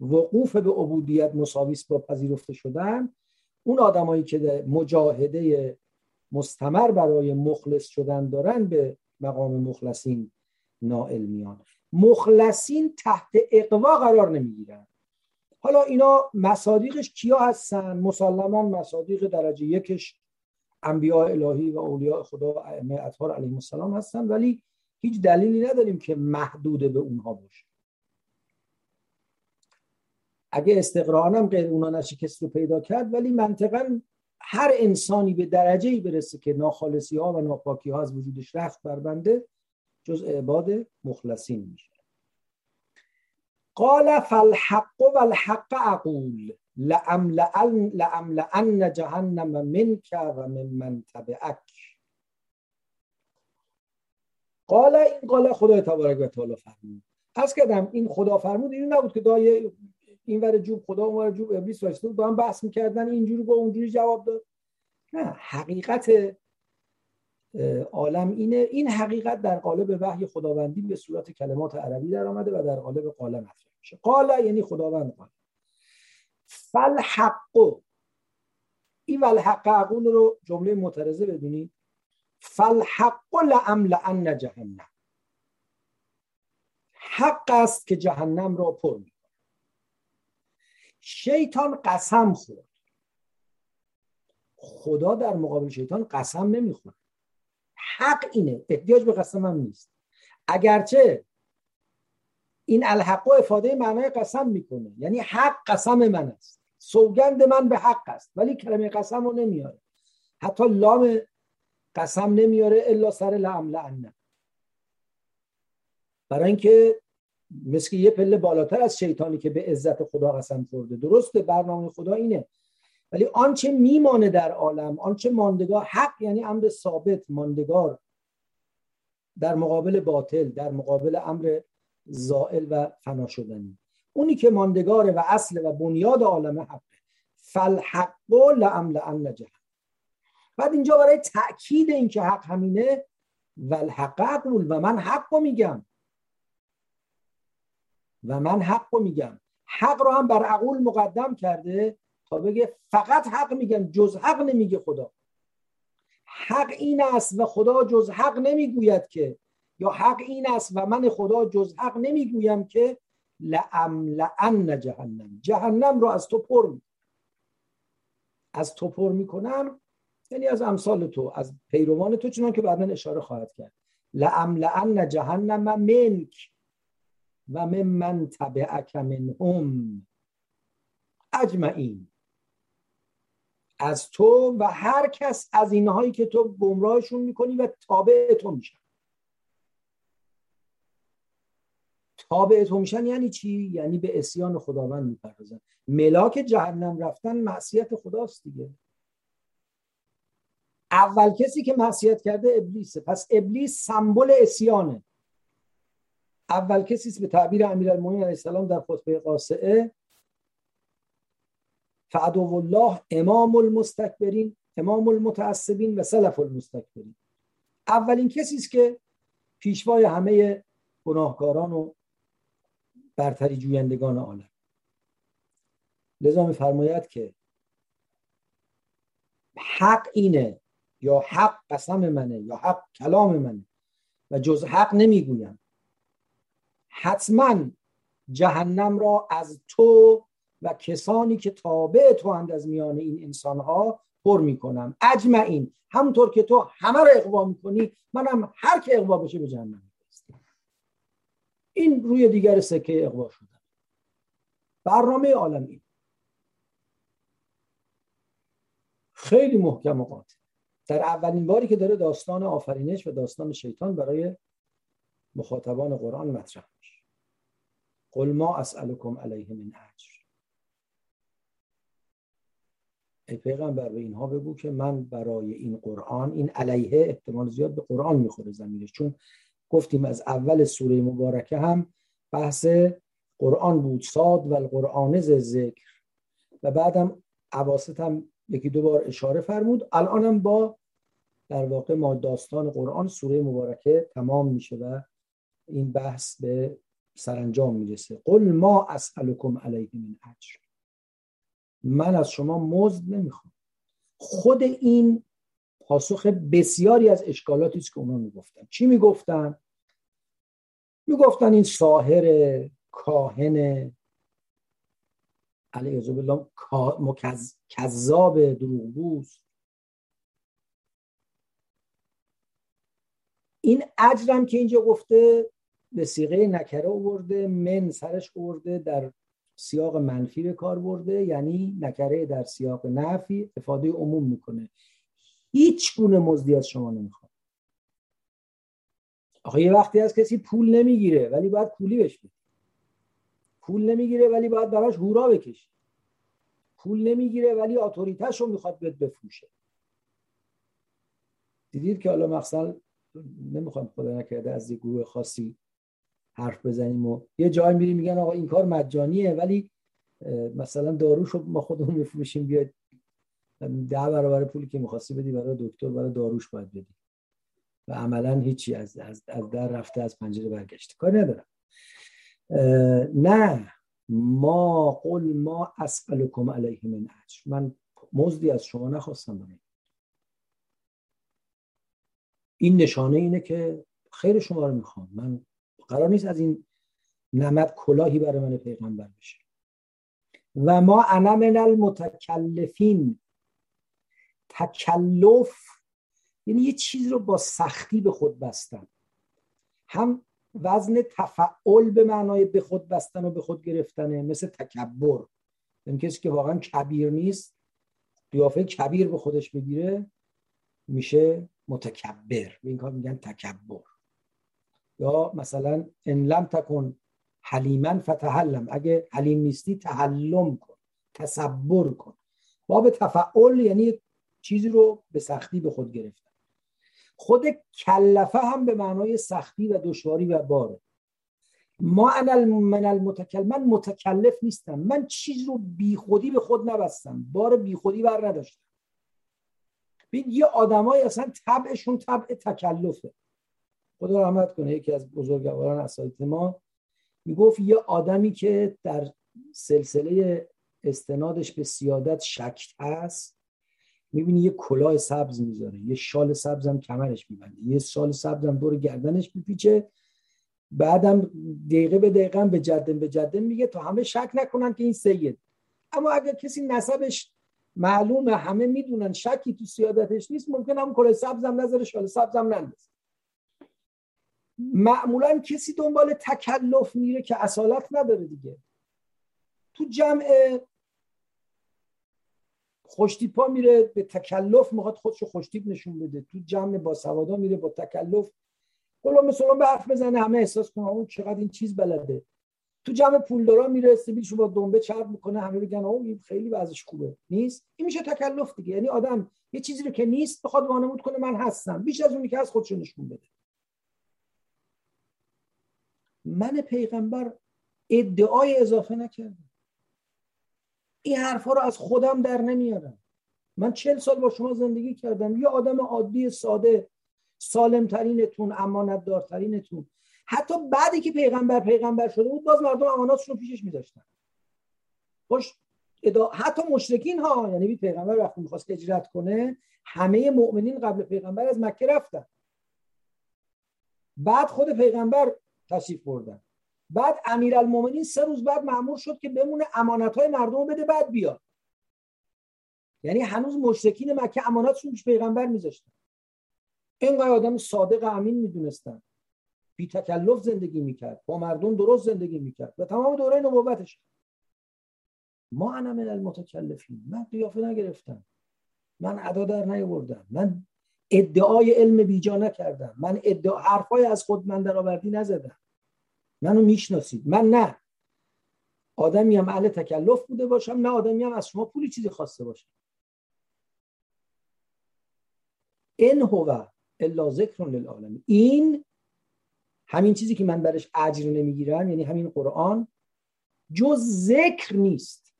وقوف به عبودیت مساویس با پذیرفته شدن اون آدمایی که مجاهده مستمر برای مخلص شدن دارن به مقام مخلصین نائل میان. مخلصین تحت اقوا قرار نمی‌گیرن. حالا اینا مصادیقش کیا هستن؟ مسلما مصادیق درجه یکش انبیاء الهی و اولیاء خدا ائمه اطهار علیهم السلام هستن ولی هیچ دلیلی نداریم که محدود به اونها باشه. اگه استقرارم غیر اونا نشه کسی رو پیدا کرد ولی منطقا هر انسانی به درجه ای برسه که ناخالصی ها و ناپاکی ها از وجودش رفت بربنده جز عباد مخلصین میشه. قال فالحق والحق اقول لأملأن لأملأن جهنم منك و من من تبعک. قال این قال خدای تبارک و تعالی فرمود. پس کردم این خدا فرمود این نبود که دای این ور جوب خدا اون ور جوب ابلیس واسطه با هم بحث می‌کردن اینجوری با اونجوری جواب داد. نه حقیقت عالم اینه. این حقیقت در قالب وحی خداوندی به صورت کلمات عربی در آمده و در قالب قاله مطرح میشه. قال یعنی خداوند قال فالحق این والحق عقول رو جمله معترضه بدونید فالحق لعملأن جهنم. حق است که جهنم را پر شیطان قسم خورد. خدا در مقابل شیطان قسم نمی‌خوره. حق اینه. احتیاج به قسم هم نیست. اگرچه این الحق و افاده معنای قسم می‌کنه. یعنی حق قسم من است. سوگند من به حق است. ولی کلمه قسم رو نمیاره. حتی لام قسم نمیاره الا سر لعم لعنه برای اینکه مثل یه پله بالاتر از شیطانی که به عزت خدا قسم خورده. درسته برنامه خدا اینه. ولی آنچه میمانه در عالم آنچه ماندگار حق یعنی امر ثابت ماندگار در مقابل باطل در مقابل امر زائل و فنا شدنی. اونی که ماندگاره و اصل و بنیاد عالم حقه فالحق لعمل جهنم. بعد اینجا برای تاکید اینکه حق همینه والحق اقول و من حق میگم. و من حق میگم. حق رو هم بر عقول مقدم کرده تا بگه فقط حق میگم جز حق نمیگه خدا. حق این است و خدا جز حق نمی‌گوید که. یا حق این است و من خدا جز حق نمی‌گویم که لعن جهنم. جهنم رو از تو پر از تو پر می‌کنم. یعنی از امثال تو از پیروان تو چنان که بعدا اشاره خواهد کرد. لعن جهنم منک و من من تبعک منهم اجمعین. از تو و هر کس از اینهایی که تو گمراهشون می‌کنی و تابع تو میشن. تابع تو میشن یعنی چی؟ یعنی به اسیان خداوند می‌پردازن. ملاک جهنم رفتن معصیت خداست دیگه. اول کسی که معصیت کرده ابلیسه. پس ابلیس سمبل اسیانه. اول کسی به تعبیر امیرالمومنین علیه السلام در خطبه قاسعه فعدو الله امام المستکبرین امام المتعصبین و سلف المستکبرین. اولین کسی است که پیشوای همه گناهکاران و برتری جویندگان عالم. لذا میفرماید که حق اینه یا حق قسم منه یا حق کلام منه و جز حق نمی‌گویم. حتما جهنم را از تو و کسانی که تابع تو هند از میان این انسان ها پر می‌کنم. اجمعین همونطور که تو همه رو اقوا می‌کنی منم هر که اقوا بشه به جهنم این روی دیگر سکه اقوا شدن برنامه عالم این خیلی محکم و قاطع. در اولین باری که داره داستان آفرینش و داستان شیطان برای مخاطبان قرآن مطرح قل ما اسألكم علیه من اجر. ای پیغمبر به اینها بگو که من برای این قرآن این علیه احتمال زیاد به قرآن می‌خوره زمینش چون گفتیم از اول سوره مبارکه هم بحث قرآن بود صاد و القرآن ذکر. و بعدم عواست هم یکی دو بار اشاره فرمود. الانم با در واقع ما داستان قرآن سوره مبارکه تمام میشه و این بحث به سرانجام می‌رسه. قل ما اسألكم علیه من اجر. من از شما مزد نمی‌خوام. خود این پاسخ بسیاری از اشکالاتی است که اونا می‌گفتن. چی می‌گفتن؟ می‌گفتن این ساهر کاهن علیه بالله کذاب دروغگوست این اجرم که اینجا گفته به سیغه نکره آورده من سرش آورده در سیاق منفی به کار برده. یعنی نکره در سیاق نفی افاده عموم می‌کنه. هیچ گونه مزدی از شما نمی‌خواد. آخه یه وقتی از کسی پول نمی‌گیره ولی باید پولی بهش بده. پول نمی‌گیره ولی باید براش هورا بکشی پول نمی‌گیره ولی آتوریتش رو می‌خواد بهت بفروشه. دیدید که حالا مثلا نمی‌خوام خدا نکرده از یه گروه خاصی حرف بزنیم و یه جای میریم میگن آقا این کار مجانیه ولی مثلا داروش رو ما خودمون میفروشیم بیاد ده برابر پولی که می‌خواستی بدی برای دکتر برای داروش باید بدی. و عملا هیچی از, از, از در رفته از پنجره برگشته. کار ندارم. نه. ما قل ما اسالکم علیه من اجر. من مزدی از شما نخواستم بنه. این نشانه اینه که خیر شما رو می‌خوام. من قرار نیست از این نمد کلاهی برای من پیغمبر بشه. و ما انا من المتکلفین. تکلف یعنی یه چیز رو با سختی به خود بستن. هم وزن تفعول به معنای به خود بستن و به خود گرفتنه مثل تکبر. این یعنی کسی که واقعا کبیر نیست قیافه کبیر به خودش بگیره میشه متکبر. به این کار میگن تکبر. یا مثلا ان لم تکن حلیما فتحلم اگه حلیم نیستی تحلم کن تصبر کن. باب تفعول یعنی چیزی رو به سختی به خود گرفتن خود کلفه هم به معنای سختی و دشواری و باره. ما انا من المتکلم من متکلف نیستم. من چیز رو بیخودی به خود نبستم. بار بیخودی بر نداشتم. ببین یه آدمای اصلا طبعشون طبع تکلفه. خدا رحمت کنه یکی از بزرگواران اساتید ما می‌گفت یه آدمی که در سلسله استنادش به سیادت شک هست می‌بینی یه کلاه سبز می‌ذاره یه شال سبز هم کمرش میبنده یه شال سبز هم دور گردنش میپیچه بعدم دقیقه به دقیقه به جدن به جدن میگه تا همه شک نکنن که این سید. اما اگر کسی نسبش معلومه همه می‌دونن شکی تو سیادتش نیست ممکن هم کلاه سبز هم نذاره شال سبز هم نندازه. معمولا کسی دنبال تکلف میره که اصالت نداره دیگه. تو جمع خوشتیپا میره به تکلف می‌خواد خودشو خوشتیپ نشون بده. تو جمع با سوادا میره با تکلف. کلا مثلا به حرف بزنه همه احساس کنه اون چقدر این چیز بلده. تو جمع پولدارا میره سیبیلشو با دنبه چرب می‌کنه همه بگن او این خیلی وضعش خوبه. نیست؟ این میشه تکلف دیگه. یعنی آدم یه چیزی رو که نیست بخواد وانمود کنه من هستم. بیش از اونی که از خودشو نشون بده. من پیغمبر ادعای اضافه نکردم. این حرفا رو از خودم در نمیارم. من چل سال با شما زندگی کردم. یه آدم عادی ساده سالم ترینتون امانت دارترینتون حتی بعدی که پیغمبر پیغمبر شده بود باز مردم اماناتشون پیشش میداشتن. خوش حتی مشرکین ها یعنی پیغمبر وقتی می‌خواست اجرت کنه همه مؤمنین قبل پیغمبر از مکه رفتن. بعد خود پیغمبر تشریف بردن. بعد امیرالمومنین سه روز بعد معمور شد که بمونه امانت های مردم بده بعد بیاد. یعنی هنوز مشرکین مکه اماناتشون پیش پیغمبر میذاشتن. اینقدر آدم صادق امین می‌دونستن. بی تکلف زندگی می‌کرد. با مردم درست زندگی می‌کرد. و تمام دوره نبوتش. ما انا من المتکلفین. من قیافه نگرفتم. من ادا در نیاوردم. من ادعای علم بیجا نکردم. من ادعا حرفای از خود من درآوردی نزدم. منو می‌شناسید. من نه. آدمی هم اهل تکلف بوده باشم نه آدمی هم از شما پولی چیزی خواسته باشم. این هو الا ذکر للعالمین. این همین چیزی که من برش اجر نمی‌گیرم یعنی همین قرآن جز ذکر نیست.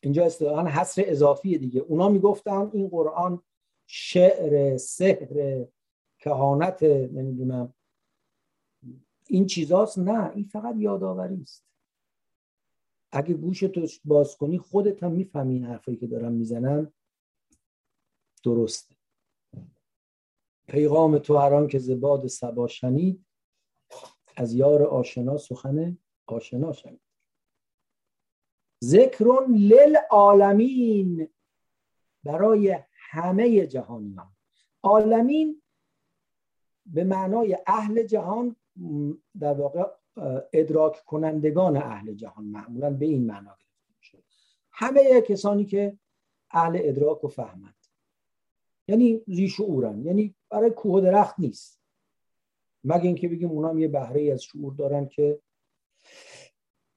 اینجا اصطلاحا حصر اضافی دیگه. اونا می‌گفتن این قرآن شعر سحر کهانت نمی‌دونم این چیزاست؟ نه این فقط یادآوری است. اگه گوش تو باز کنی خودت هم می‌فهمی این حرفایی که دارم می‌زنم. درسته. پیغام تو هران که زباد سبا شنید از یار آشنا سخن آشنا شنید. ذکرون للعالمین برای همه جهانیان. عالمین به معنای اهل جهان در واقع ادراک کنندگان اهل جهان معمولا به این معنا گرفته میشه همه کسانی که اهل ادراک و فهمند. یعنی زیشعورن یعنی برای کوه درخت نیست. مگه اینکه بگیم اونام یه بهره از شعور دارن که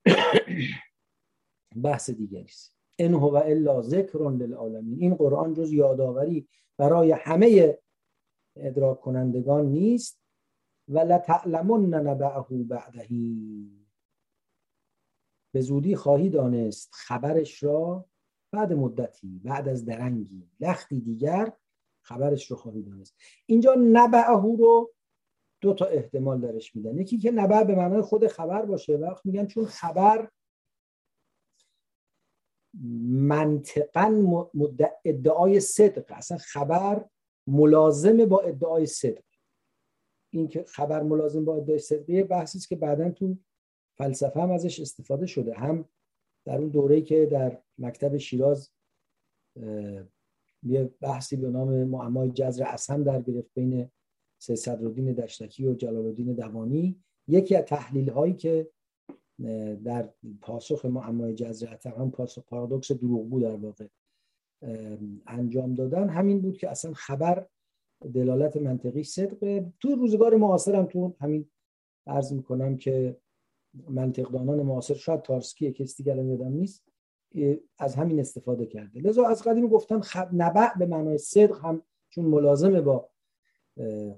(coughs) بحث دیگری است. ان هو الا ذکر للعالمین. این قرآن جز یادآوری برای همه ادراک کنندگان نیست. و لتعلمن نبعه بعدهی به زودی خواهی دانست خبرش را بعد مدتی بعد از درنگی. لختی دیگر خبرش رو خواهی دانست. اینجا نبعهو رو دو تا احتمال درش میدن. یکی که نبع به معنای خود خبر باشه. وقت میگن چون خبر منطقا ادعای صدق. اصلا خبر ملازم با ادعای صدق. این که خبر ملازم با ادعای صدقیه بحثی است که بعدا تو فلسفه هم ازش استفاده شده. هم در اون دوره که در مکتب شیراز یه بحثی به نام معمای جذر اسم در گرفت بین سید صدرالدین دشتکی و جلال الدین دوانی. یکی از تحلیل هایی که در پاسخ معمای جذر هم پاسخ پارادوکس دروغگو در واقع انجام دادن همین بود که اصلا خبر دلالت منطقی صدقه تو روزگار معاصر هم تو همین عرض می‌کنم که منطقدانان معاصر شاید تارسکی کسی دیگر یادم نیست از همین استفاده کرده. لذا از قدیم گفتن خب نبع به معنای صدق هم چون ملازمه با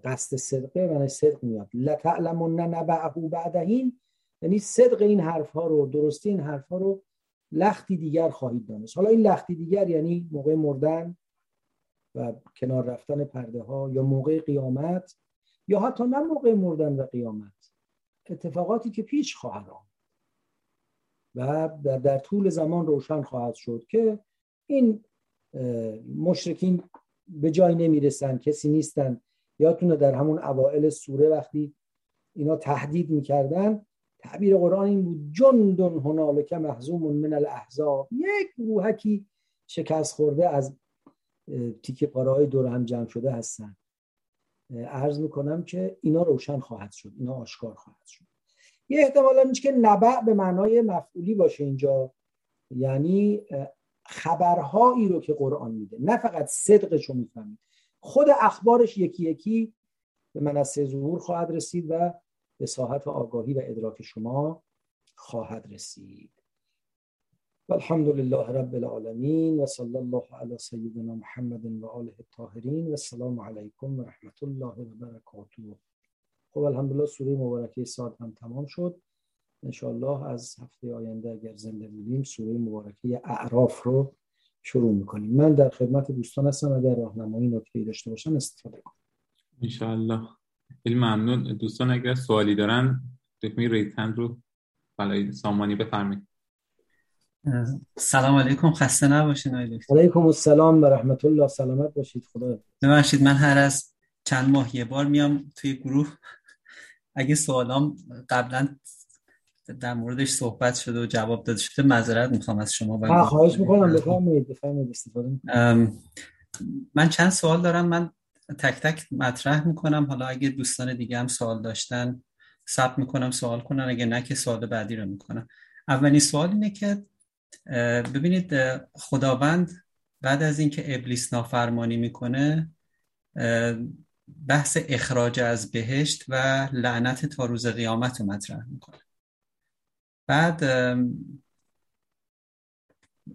قصد صدقه معنای صدق میاد. لتعلمون نبعه بعدهین یعنی صدق این حرف ها رو درستی این حرف ها رو لختی دیگر خواهید دانست. حالا این لختی دیگر یعنی موقع مردن و کنار رفتن پرده ها یا موقع قیامت یا حتی نه موقع مردن و قیامت اتفاقاتی که پیش خواهد آمد و در, در طول زمان روشن خواهد شد که این مشرکین به جای نمی‌رسن کسی نیستن. یادتونه در همون اوائل سوره وقتی اینا تهدید می‌کردن تعبیر قرآن این بود جندن هنالک محزوم من الاحزاب. یک روحکی شکست خورده از تیکه پاره های دور هم جمع شده هستن. عرض می‌کنم که اینا روشن خواهد شد اینا آشکار خواهد شد. یه احتمالا نیست که نبع به معنای مفعولی باشه اینجا. یعنی خبرهایی رو که قرآن میده نه فقط صدقش رو می‌فهمید. خود اخبارش یکی یکی به منصه ظهور خواهد رسید و به ساحت آگاهی و ادراک شما خواهد رسید. والحمد لله رب العالمین و الله علی سیدنا محمد و آله الطاهرین و السلام علیکم الله و برکاته خب الحمدلله سوره مبارکه ساد هم تمام شد انشاءالله از هفته آینده اگر زنده بودیم سوره مبارکه اعراف رو شروع می‌کنیم من در خدمت دوستان هستم اگر راهنمایی نکته داشته باشن استفاده کنم انشاءالله خیلی ممنون دوستان اگر سوالی دارن دکمه ریتن رو بلای سامانی بفرمایید سلام علیکم خسته نباشین علیکم السلام و رحمت الله. سلامت باشید. خدا ببخشید من هر از چند ماه یه بار میام توی گروه. اگه سوالام قبلا در موردش صحبت شده و جواب داده شده معذرت می‌خوام از شما خواهش می‌کنم. بفرمایید بفرمایید استفاده من چند سوال دارم. من تک تک مطرح می‌کنم. حالا اگه دوستان دیگه هم سوال داشتن ثبت می‌کنم سوال کنن. اگه نه که سوال بعدی رو می‌کنم. اولین سوال اینه که ببینید خداوند بعد از اینکه ابلیس نافرمانی می‌کنه بحث اخراج از بهشت و لعنت تا روز قیامت رو مطرح می‌کنه. بعد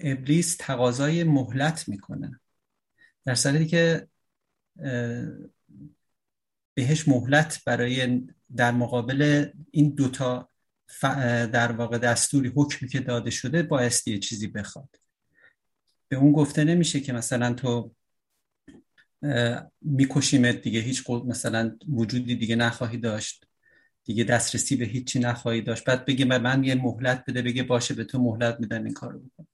ابلیس تقاضای مهلت می‌کنه. در صورتی که بهش مهلت برای در مقابل این دوتا در واقع دستوری حکمی که داده شده بایستی یه چیزی بخواد. به اون گفته نمیشه که مثلا تو میکشیمت دیگه هیچ مثلا وجودی دیگه نخواهی داشت. دیگه دسترسی به هیچی نخواهی داشت. بعد بگه من یه مهلت بده بگه باشه به تو مهلت میدن این کارو بکن.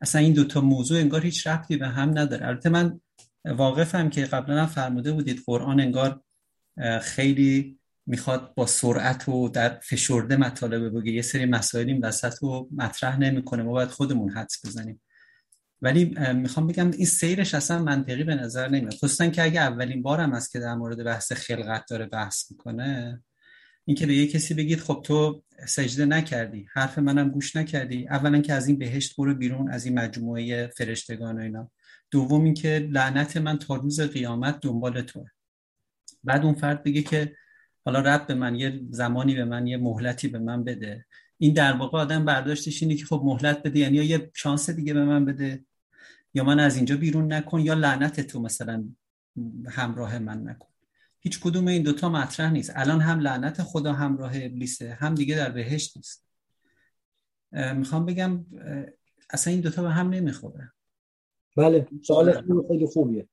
اصلا این دوتا موضوع انگار هیچ ربطی به هم نداره. البته من واقفم که قبلا هم فرموده بودید قرآن انگار خیلی می‌خواد با سرعت و در فشرده مطالبه بگه. یه سری مسائل این وسط رو مطرح نمی‌کنه. ما باید خودمون حدس بزنیم. ولی می‌خوام بگم این سیرش اصلا منطقی به نظر نمیاد. خصوصا که اگه اولین بارم است که در مورد بحث خلقت داره بحث می‌کنه اینکه به یه کسی بگید خب تو سجده نکردی حرف منم گوش نکردی اولا که از این بهشت برو بیرون از این مجموعه فرشتگان و اینا. دوم اینکه لعنت من تا روز قیامت دنبال توه. بعد اون فرد بگه که حالا رب به من یه زمانی به من یه مهلتی به من بده. این در واقع آدم برداشتش اینه که خب مهلت بده یعنی یا یه شانس دیگه به من بده یا من از اینجا بیرون نکن یا لعنت تو مثلا همراه من نکن. هیچ کدوم این دوتا مطرح نیست. الان هم لعنت خدا همراه ابلیسه هم دیگه در بهشت نیست. می‌خوام بگم اصلا این دوتا به هم نمی‌خوره. بله سوال خیلی خوبیه.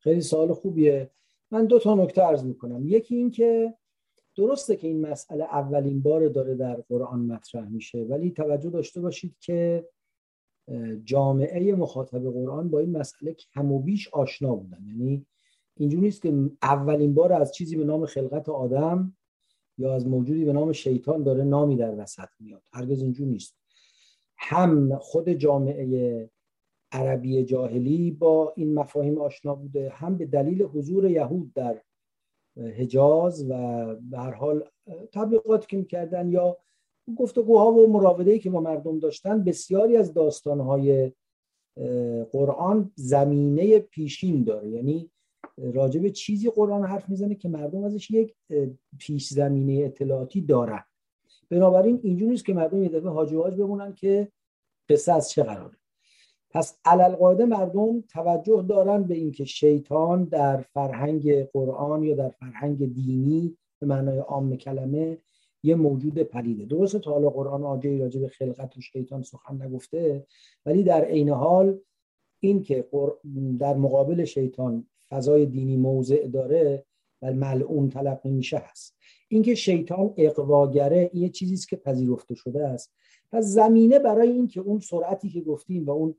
خیلی سوال خوبیه. من دو تا نکته عرض می‌کنم. یکی این که درسته که این مسئله اولین بار داره در قرآن مطرح میشه ولی توجه داشته باشید که جامعه مخاطب قرآن با این مسئله کم و بیش آشنا بودن. یعنی اینجوری نیست که اولین بار از چیزی به نام خلقت آدم یا از موجودی به نام شیطان داره نامی در وسط میاد. هرگز اینجور نیست. هم خود جامعه عربی جاهلی با این مفاهیم آشنا بوده هم به دلیل حضور یهود در حجاز و به هر حال تبلیغاتی که می‌کردن یا گفتگوها و مراوده‌ای که با مردم داشتن بسیاری از داستانهای قرآن زمینه پیشین داره. یعنی راجب چیزی قرآن حرف می‌زنه که مردم ازش یک پیش زمینه اطلاعاتی دارن. بنابراین اینجور نیست که مردم یه دفعه حاج بمونن که قصه از چه قراره. پس علالقاعده مردم توجه دارن به اینکه شیطان در فرهنگ قرآن یا در فرهنگ دینی به معنای عام کلمه یه موجود پلیده درسته تا حالا قرآن آجایی راجع به خلقت و شیطان سخن نگفته ولی در عین حال این که در مقابل شیطان فضای دینی موضع داره و ملعون تلقی میشه هست. اینکه شیطان اقواگره یه چیزی است که پذیرفته شده است. پس زمینه برای اینکه اون سرعتی که گفتیم و اون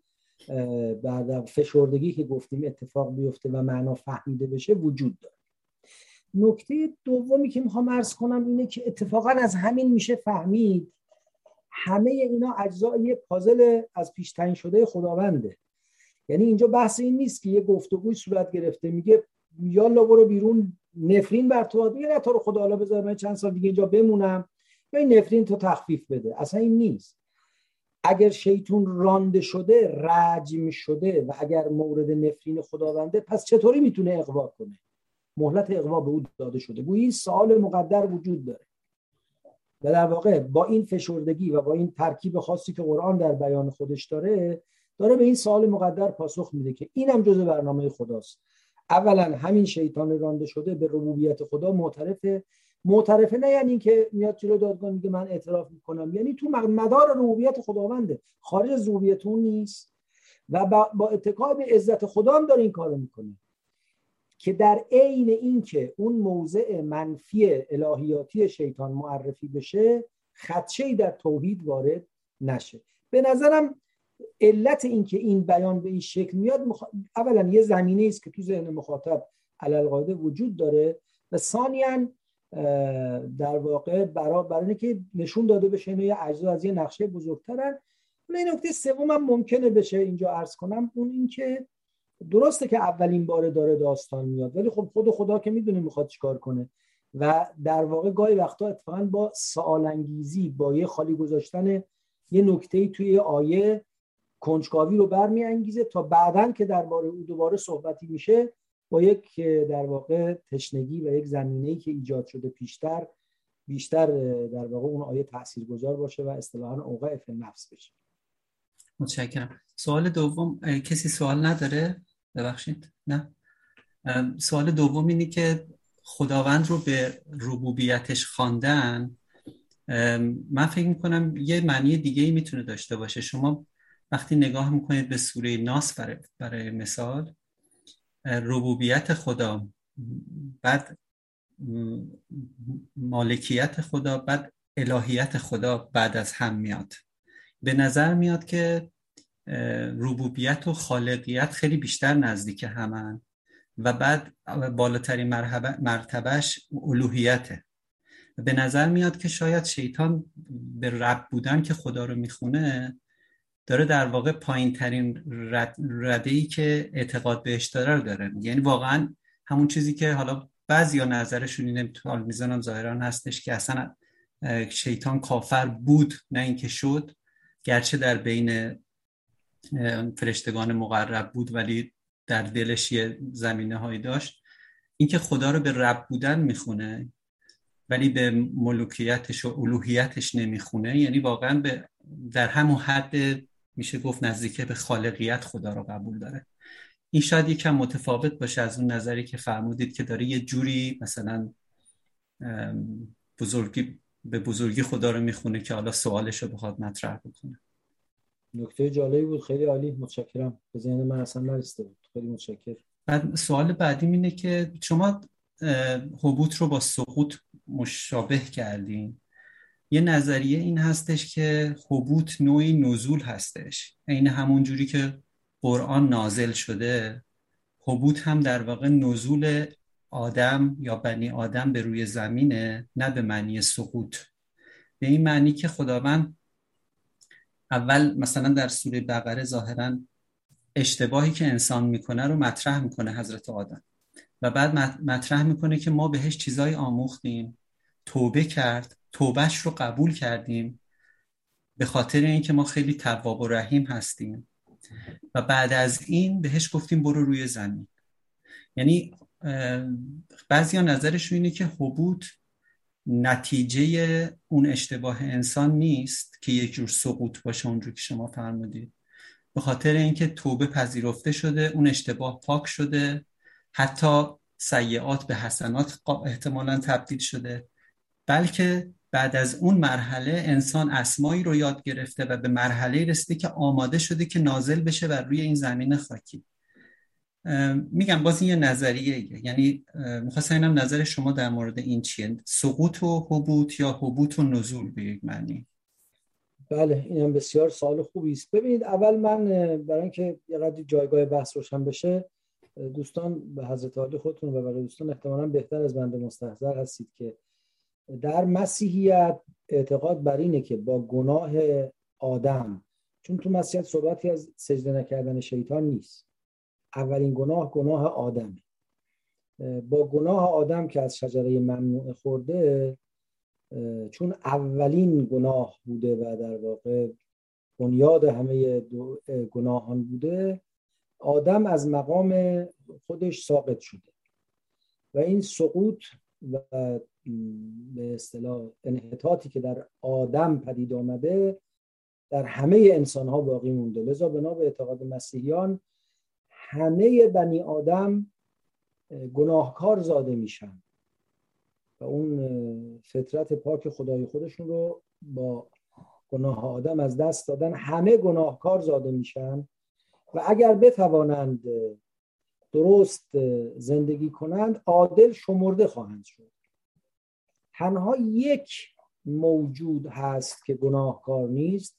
بعد فشردگی که گفتیم اتفاق بیفته و معنا فهمیده بشه وجود داره. نکته دومی که می‌خوام ارز کنم اینه که اتفاقا از همین میشه فهمید. همه اینا اجزای پازل از پیش تعیین شده خداونده. یعنی اینجا بحث این نیست که یه گفتگوی صورت گرفته میگه یالا برو بیرون نفرین بر تو میگه نه تو رو خدا حالا بذار من چند سال دیگه اینجا بمونم یا این نفرین تو تخفیف بده. اصلا این نیست. اگر شیطون رانده شده رجم شده و اگر مورد نفرین خداونده پس چطوری می‌تونه اقوا کنه؟ مهلت اقوا به او داده شده. گویی سال مقدر وجود داره. و در واقع با این فشردگی و با این ترکیب خاصی که قرآن در بیان خودش داره داره به این سال مقدر پاسخ میده که اینم جزء برنامه خداست. اولا همین شیطان رانده شده به ربوبیت خدا معترفه. معترفه نه یعنی که میاد جلو دادگاه میگه من اعتراف می‌کنم. یعنی تو مدار ربوبیت خداونده. خارج از اون نیست. و با, اتکای به عزت خدا هم داره این کارو می‌کنه. که در عین اینکه اون موضع منفی الهیاتی شیطان معرفی بشه خدشه ای در توحید وارد نشه. به نظرم علت اینکه این بیان به این شکل میاد اولا یه زمینه است که تو ذهن مخاطب علالقاعده وجود داره. و ثانیا در واقع برای برای که نشون داده بشه اینا یه اجزا از یه نقشه بزرگترن. این نکته سوم هم ممکنه بشه اینجا عرض کنم اون اینکه درسته که اولین بار داره داستان میاد ولی خب خود خدا که می‌دونه می‌خواد چیکار کنه. و در واقع گاهی وقتا اتفاقا با سوال انگیزی با یه خالی گذاشتن یه نکته توی آیه کنجکاوی رو برمیانگیزه تا بعدا که درباره او دوباره صحبتی میشه با یک در واقع تشنگی و یک زمینه‌ای که ایجاد شده پیشتر بیشتر در واقع اون آیه تاثیرگذار باشه و اصطلاحا اوقع فی نفس بشه. متشکرم. سوال دوم کسی سوال نداره؟ ببخشید. نه. سوال دوم اینه که خداوند رو به ربوبیتش خواندن من فکر می‌کنم یه معنی دیگه ای می‌تونه داشته باشه. شما وقتی نگاه می‌کنید به سوره ناس برای, برای مثال ربوبیت خدا بعد مالکیت خدا بعد الهیت خدا بعد از هم میاد. به نظر میاد که ربوبیت و خالقیت خیلی بیشتر نزدیک همن و بعد بالاترین مرتبهش الوهیته. به نظر میاد که شاید شیطان به رب بودن که خدا رو می‌خونه داره در واقع پایین ترین رده ای که اعتقاد بهش داره رو داره. یعنی واقعا همون چیزی که حالا بعضی ها نظرشون اینه حال می‌زنم ظاهرا هستش که اصلا شیطان کافر بود نه اینکه شد. گرچه در بین فرشتگان مقرب بود ولی در دلش یه زمینه هایی داشت. اینکه خدا رو به رب بودن می‌خونه ولی به ملوکیتش و الوهیتش نمی‌خونه یعنی واقعا به در همون حد میشه گفت نزدیک به خالقیت خدا رو قبول داره. این شاید یکم متفاوت باشه از اون نظری که فرمودید که داره یه جوری مثلا بزرگی به بزرگی خدا رو می‌خونه که حالا سوالش رو بخواد مطرح بکنه. نکته جالبی بود. خیلی عالی. متشکرم. به ذهن من اصلا نرسیده بود. خیلی متشکرم. بعد سوال بعدی اینه که شما حبوط رو با سقوط مشابه کردین. یه نظریه این هستش که حبوط نوعی نزول هستش. این همون جوری که قرآن نازل شده حبوط هم در واقع نزول آدم یا بنی آدم به روی زمینه نه به معنی سقوط. به این معنی که خداوند اول مثلا در سوره بقره ظاهرا اشتباهی که انسان می‌کنه رو مطرح می‌کنه حضرت آدم. و بعد مطرح می‌کنه که ما بهش چیزایی آموختیم. توبه کرد. توبهش رو قبول کردیم به خاطر اینکه ما خیلی تواب و رحیم هستیم. و بعد از این بهش گفتیم برو روی زمین. یعنی بعضی ها نظرشون اینه که حبوط نتیجه اون اشتباه انسان نیست که یک جور سقوط باشه اونجور که شما فرمودید. به خاطر اینکه توبه پذیرفته شده اون اشتباه پاک شده حتی سیعات به حسنات احتمالا تبدیل شده. بلکه بعد از اون مرحله انسان اسمایی رو یاد گرفته و به مرحله رسیده که آماده شده که نازل بشه بر روی این زمین خاکی. میگم باز این یه نظریه یعنی می‌خواستم اینم نظر شما در مورد این چیه. سقوط و حبوط یا حبوط و نزول به یک معنی؟ بله اینم بسیار سوال خوبی است. ببینید اول من برای اینکه یه جایگاه بحث روشن بشه دوستان به حضرت عالی خودتون و برای دوستان احتمالا بهتر از بنده مستحضر هستید که در مسیحیت اعتقاد بر اینه که با گناه آدم چون تو مسیحیت صحبتی از سجده نکردن شیطان نیست. اولین گناه گناه آدمه با گناه آدم که از شجره ممنوع خورده چون اولین گناه بوده و در واقع بنیاد همه گناهان بوده آدم از مقام خودش ساقط شده. و این سقوط و به اصطلاح انحطاطی که در آدم پدید آمده در همه انسان ها باقی مونده. لذا بنا به اعتقاد مسیحیان همه بنی آدم گناهکار زاده میشن. و اون فطرت پاک خدای خودشون رو با گناه آدم از دست دادن همه گناهکار زاده میشن. و اگر بتوانند درست زندگی کنند عادل شمرده خواهند شد. تنها یک موجود هست که گناهکار نیست.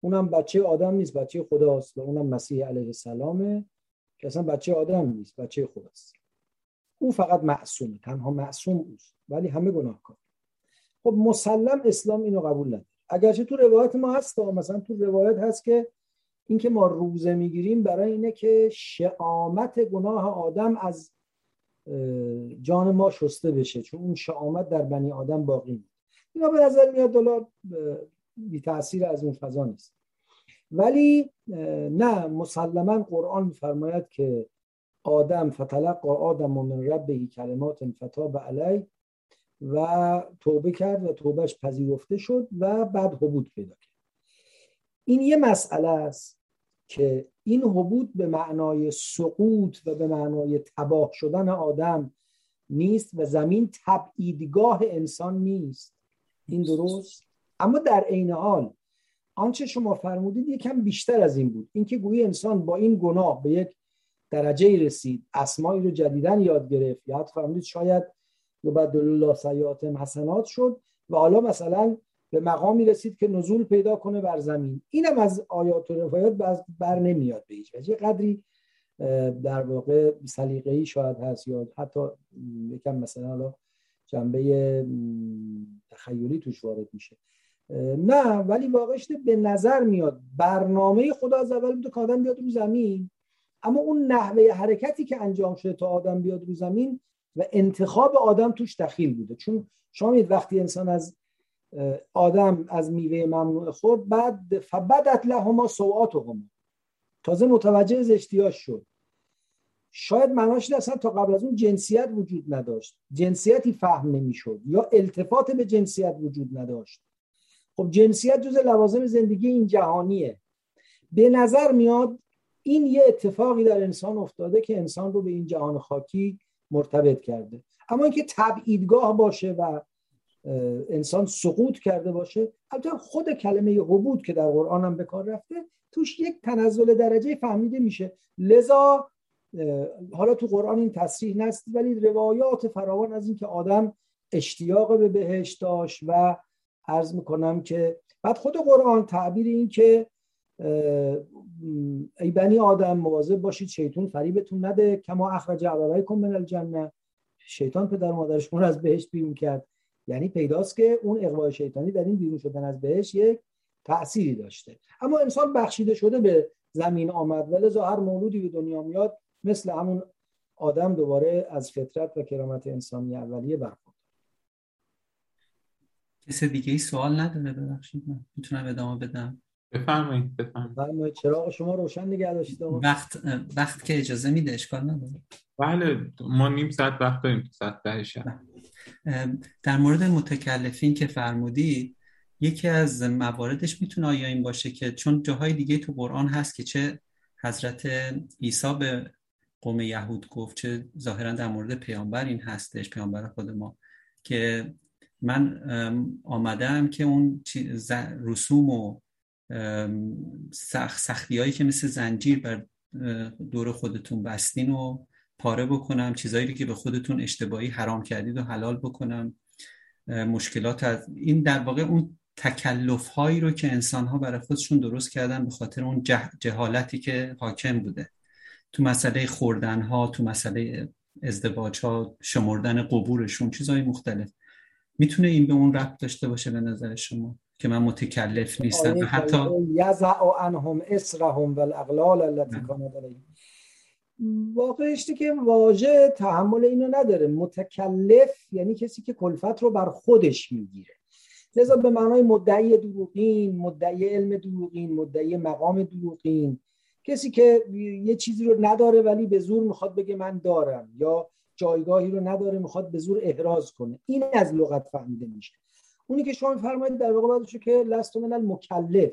اونم بچه آدم نیست بچه خداست و اونم مسیح علیه السلامه که اصلا بچه آدم نیست بچه خداست. او فقط معصومه تنها معصوم اوست ولی همه گناهکار. خب مسلم اسلام اینو قبول نداره. اگرچه تو روایت ما هست مثلا تو روایت هست که اینکه ما روزه می‌گیریم برای اینه که شعامت گناه آدم از جان ما شسته بشه چون اون شعامت در بنی آدم باقی نیست اینا به نظر میاد دلار بی تاثیر از اون فضا نیست. ولی نه مسلما قرآن میفرماید که آدم فتلقا آدم و من ربه کلمات فتاب علی و توبه کرد و توبهش پذیرفته شد و بعد حبود پیدا کرد. این یه مسئله است. که این حبود به معنای سقوط و به معنای تباه شدن آدم نیست و زمین تبعیدگاه انسان نیست. این درست. اما در عین حال آنچه شما فرمودید یکم بیشتر از این بود. اینکه گویی انسان با این گناه به یک درجه رسید اسمایی رو جدیدن یاد گرفت. یا فرمودید شاید یبدل الله سیات حسنات شد و حالا مثلا به مقامی رسید که نزول پیدا کنه بر زمین. اینم از آیات و روایات بر نمیاد به هیچ وجه. قدری در واقع سلیقه‌ای شاید هست یا حتی یکم مثلا حالا جنبه تخیلی توش وارد میشه. نه ولی واقعش به نظر میاد برنامه خدا از اول بوده که آدم بیاد رو زمین. اما اون نحوه حرکتی که انجام شده تا آدم بیاد رو زمین و انتخاب آدم توش دخیل بوده. چون شما وقتی انسان از آدم از میوه ممنوع خورد بعد فبدت لهما سوآتهما. تازه متوجه زشتیاش شد. شاید معناش اصلا تا قبل از اون جنسیت وجود نداشت. جنسیتی فهم نمی‌شد یا التفات به جنسیت وجود نداشت. خب جنسیت جز لوازم زندگی این جهانیه. به نظر میاد این یه اتفاقی در انسان افتاده که انسان رو به این جهان خاکی مرتبط کرده. اما اینکه تبعیدگاه باشه و انسان سقوط کرده باشه. البته خود کلمه حبود که در قرآن هم به کار رفته توش یک تنزل درجه فهمیده میشه. لذا حالا تو قرآن این تصریح نست ولی روایات فراوان از اینکه آدم اشتیاق به بهشت داشت و عرض می‌کنم که بعد خود قرآن تعبیر این که ای بنی آدم مواظب باشید شیطان فریبتون نده کما اخرج کن من الجنه. شیطان پدر مادرشون رو از بهشت بیرون کرد. یعنی پیداست که اون اقوای شیطانی در این بیرون شدن از بهشت یک تأثیری داشته. اما انسان بخشیده شده به زمین آمد. ولی هر مولودی به دنیا میاد مثل همون آدم دوباره از فطرت و کرامت انسانی اولیه برخورد. کسی دیگه ای سوال نداره؟ ببخشید من می‌تونم ادامه بدم. بفرمایید بفرمایید. چراغ شما روشن نگه داشتید وقت وقت که اجازه میده اشکال نداره. بله ما نیم ساعت وقت داریم تو ساعت ده در مورد متکلفین که فرمودی یکی از مواردش می‌تونه آیا این باشه که چون جاهای دیگه تو قرآن هست که چه حضرت عیسی به قوم یهود گفت چه ظاهرا در مورد پیامبر این هستش پیامبر خود ما که من آمدم که اون رسوم و سختی هایی که مثل زنجیر بر دور خودتون بستین و پاره بکنم چیزایی که به خودتون اشتباهی حرام کردید و حلال بکنم مشکلات از این در واقع اون تکلف هایی رو که انسان ها برای خودشون درست کردن به خاطر اون جهالتی که حاکم بوده. تو مسئله خوردن ها تو مسئله ازدواج ها شمردن قبورشون چیزهای مختلف. می‌تونه این به اون ربط داشته باشه به نظر شما؟ که من متکلف نیستم. حتی یزع عنهم اسرهم والاغلال التي كانت واقعش که واژه تحمل اینو نداره. متکلف یعنی کسی که کلفت رو بر خودش می‌گیره. لذا به معنای مدعی دروغین مدعی علم دروغین مدعی مقام دروغین کسی که یه چیزی رو نداره ولی به زور می‌خواد بگه من دارم یا جایگاهی رو نداره می‌خواد به زور احراز کنه. این از لغت فهمیده میشه. اونی که شما فرمایید در واقع بعدش که لست من المکلف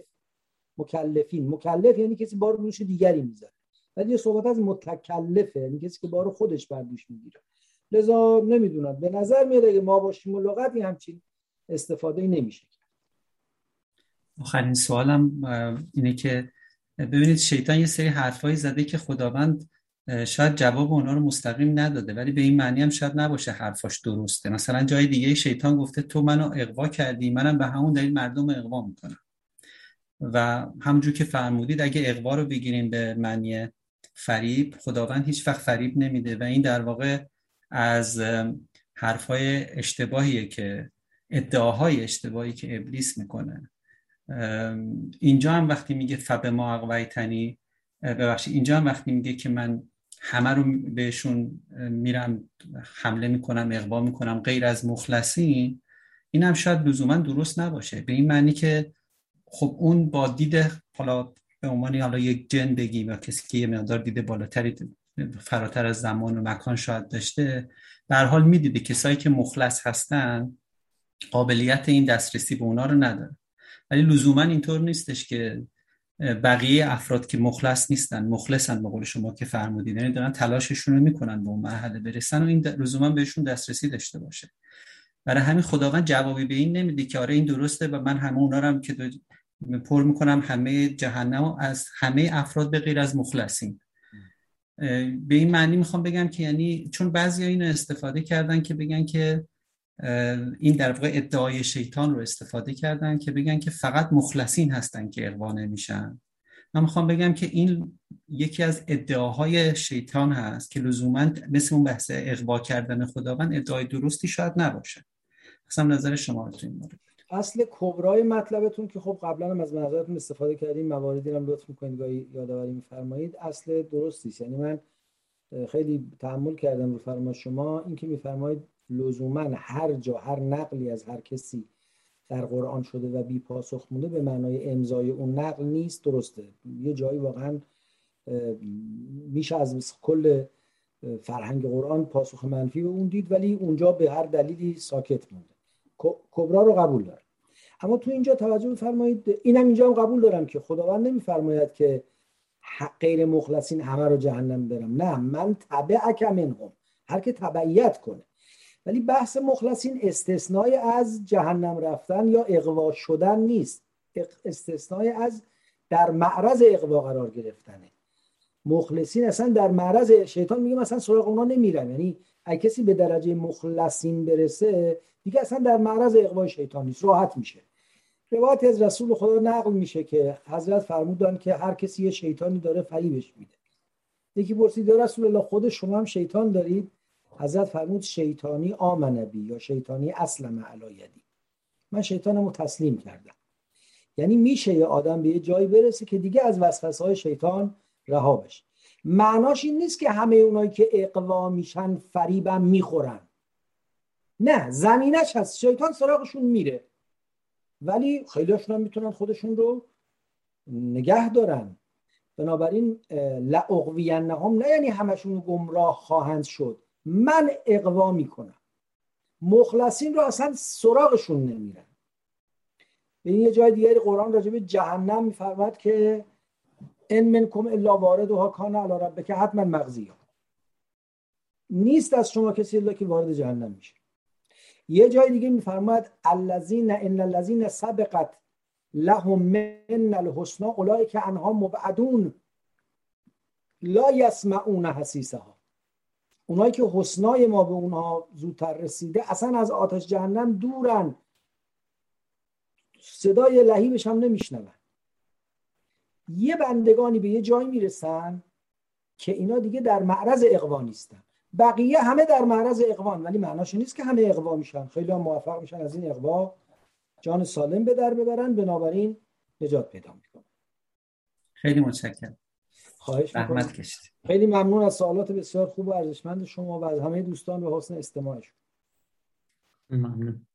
مکلفین. مکلف یعنی کسی بار روش دیگری می‌ذاره. ولی یه صحبت از متکلفه یعنی کسی که بار خودش بر دوش می‌گیره. لذا نمی‌دونم. به نظر میاد اگه ما باشیم لغتی همچین استفاده نمیشه آخرین سوالم اینه که ببینید شیطان یه سری حرفایی زده که خداوند شاید جواب اونا رو مستقیم نداده ولی به این معنی هم شاید نباشه حرفاش درسته. مثلا جای دیگه شیطان گفته تو منو اقوا کردی منم به همون دلیل مردم اقوا می‌کنم. و همونجور که فرمودید اگه اقوا رو بگیریم به معنی فریب خداوند هیچ وقت فریب نمیده. و این در واقع از حرفای اشتباهیه که ادعاهای اشتباهی که ابلیس می‌کنه. اینجا هم وقتی میگه فب ما اقویتنی ببخشید اینجا هم وقتی میگه که من همه رو بهشون میرم حمله می‌کنم اقوا می‌کنم غیر از مخلصین این هم شاید لزوما درست نباشه. به این معنی که خب اون با دید حالا به عنوان حالا یک جن بگیم یا کسی که یه مقدار دیده بالاتری فراتر از زمان و مکان شاید داشته در حال می‌دیده کسایی که مخلص هستن قابلیت این دسترسی به اونا رو نداره. ولی لزوما اینطور نیستش که بقیه افراد که مخلص نیستن مخلصن به قول شما که فرمودید یعنی دارن تلاششون رو می‌کنن به اون مرحله برسن و این لزوما بهشون دسترسی داشته باشه. برای همین خداوند جوابی به این نمیده که آره این درسته و من همه اونا رو هم که پر می‌کنم همه جهنم از همه افراد به غیر از مخلصین. به این معنی می‌خوام بگم که یعنی چون بعضی اینو استفاده کردن که بگن که این در واقع ادعای شیطان رو استفاده کردن که بگن که فقط مخلصین هستن که اقوا نمیشن من می‌خوام بگم که این یکی از ادعاهای شیطان هست که لزوما مثل اون بحث اقوا کردن خداوند ادعای درستی شاید نباشه. اصلا نظر شما تو این مورد اصل کبرای مطلبتون که خب قبلا هم از منظرتون استفاده کردیم مواردی هم لطف می‌کنید گاهی یادآوری میفرمایید. اصل درستی یعنی من خیلی تحمل کردم رو فرما شما. اینکه میفرمایید لزوما هر جا هر نقلی از هر کسی در قرآن شده و بی پاسخ مونده به معنای امضای اون نقل نیست درسته. یه جایی واقعا میشه از کل فرهنگ قرآن پاسخ منفی به اون دید ولی اونجا به هر دلیلی ساکت مونده. کبرا رو قبول دارم. اما تو اینجا توجه بفرمایید اینم اینجا هم قبول دارم که خداوند نمیفرماید که غیر مخلصین همه رو جهنم برم. نه من تبعک منهم. هر که تبعیت کنه. ولی بحث مخلصین استثنای از جهنم رفتن یا اقوا شدن نیست. استثنای از در معرض اقوا قرار گرفتنه. مخلصین اصلا در معرض شیطان میگه مثلا سراغ اونا نمیرن. یعنی اگه کسی به درجه مخلصین برسه دیگه اصلا در معرض اقوای شیطان نیست. راحت میشه. روایت از رسول خدا نقل میشه که حضرت فرمودن که هر کسی یه شیطانی داره فریبش میده. یکی پرسید رسول الله خود شما هم شیطان دارید؟ حضرت فرمود شیطانی آمنبی یا شیطانی اسلم علایدی من شیطانمو تسلیم کردم. یعنی میشه یه آدم به یه جایی برسه که دیگه از وسوسه های شیطان رها بشه. معناش این نیست که همه اونایی که اقوا میشن فریبم می‌خورن. نه زمینش هست. شیطان سراغشون میره. ولی خیلیشون هم می‌تونن خودشون رو نگه دارن. بنابراین لعقوینهم نه یعنی همشون گمراه خواهند شد. من اقوا می‌کنم. مخلصین رو اصلا سراغشون نمیرن. به یه جای دیگری قرآن راجع به جهنم میفرماد که ان منکم الا واردها کان علی ربک حتما مغزی نیست از شما کسی الا که وارد جهنم میشه. یه جای دیگه میفرماد الذین ان الذین سبقت لهم من الحسنا اولئک انها مبعدون. لا یسمعون حسیسها. اونایی که حسنای ما به اونها زودتر رسیده اصلا از آتش جهنم دورن. صدای لحیبش هم نمیشنون. یه بندگانی به یه جایی می‌رسن که اینا دیگه در معرض اقوا نیستن. بقیه همه در معرض اقوان ولی معناش نیست که همه اقوا میشن. خیلی هم موفق میشن از این اقوا. جان سالم به در ببرن بنابراین نجات پیدا می‌کنن. خیلی متشکرم. خواهش رحمت کشید خیلی ممنون از سوالات بسیار خوب و ارزشمند شما و از همه دوستان به حسن استماعشون ممنون.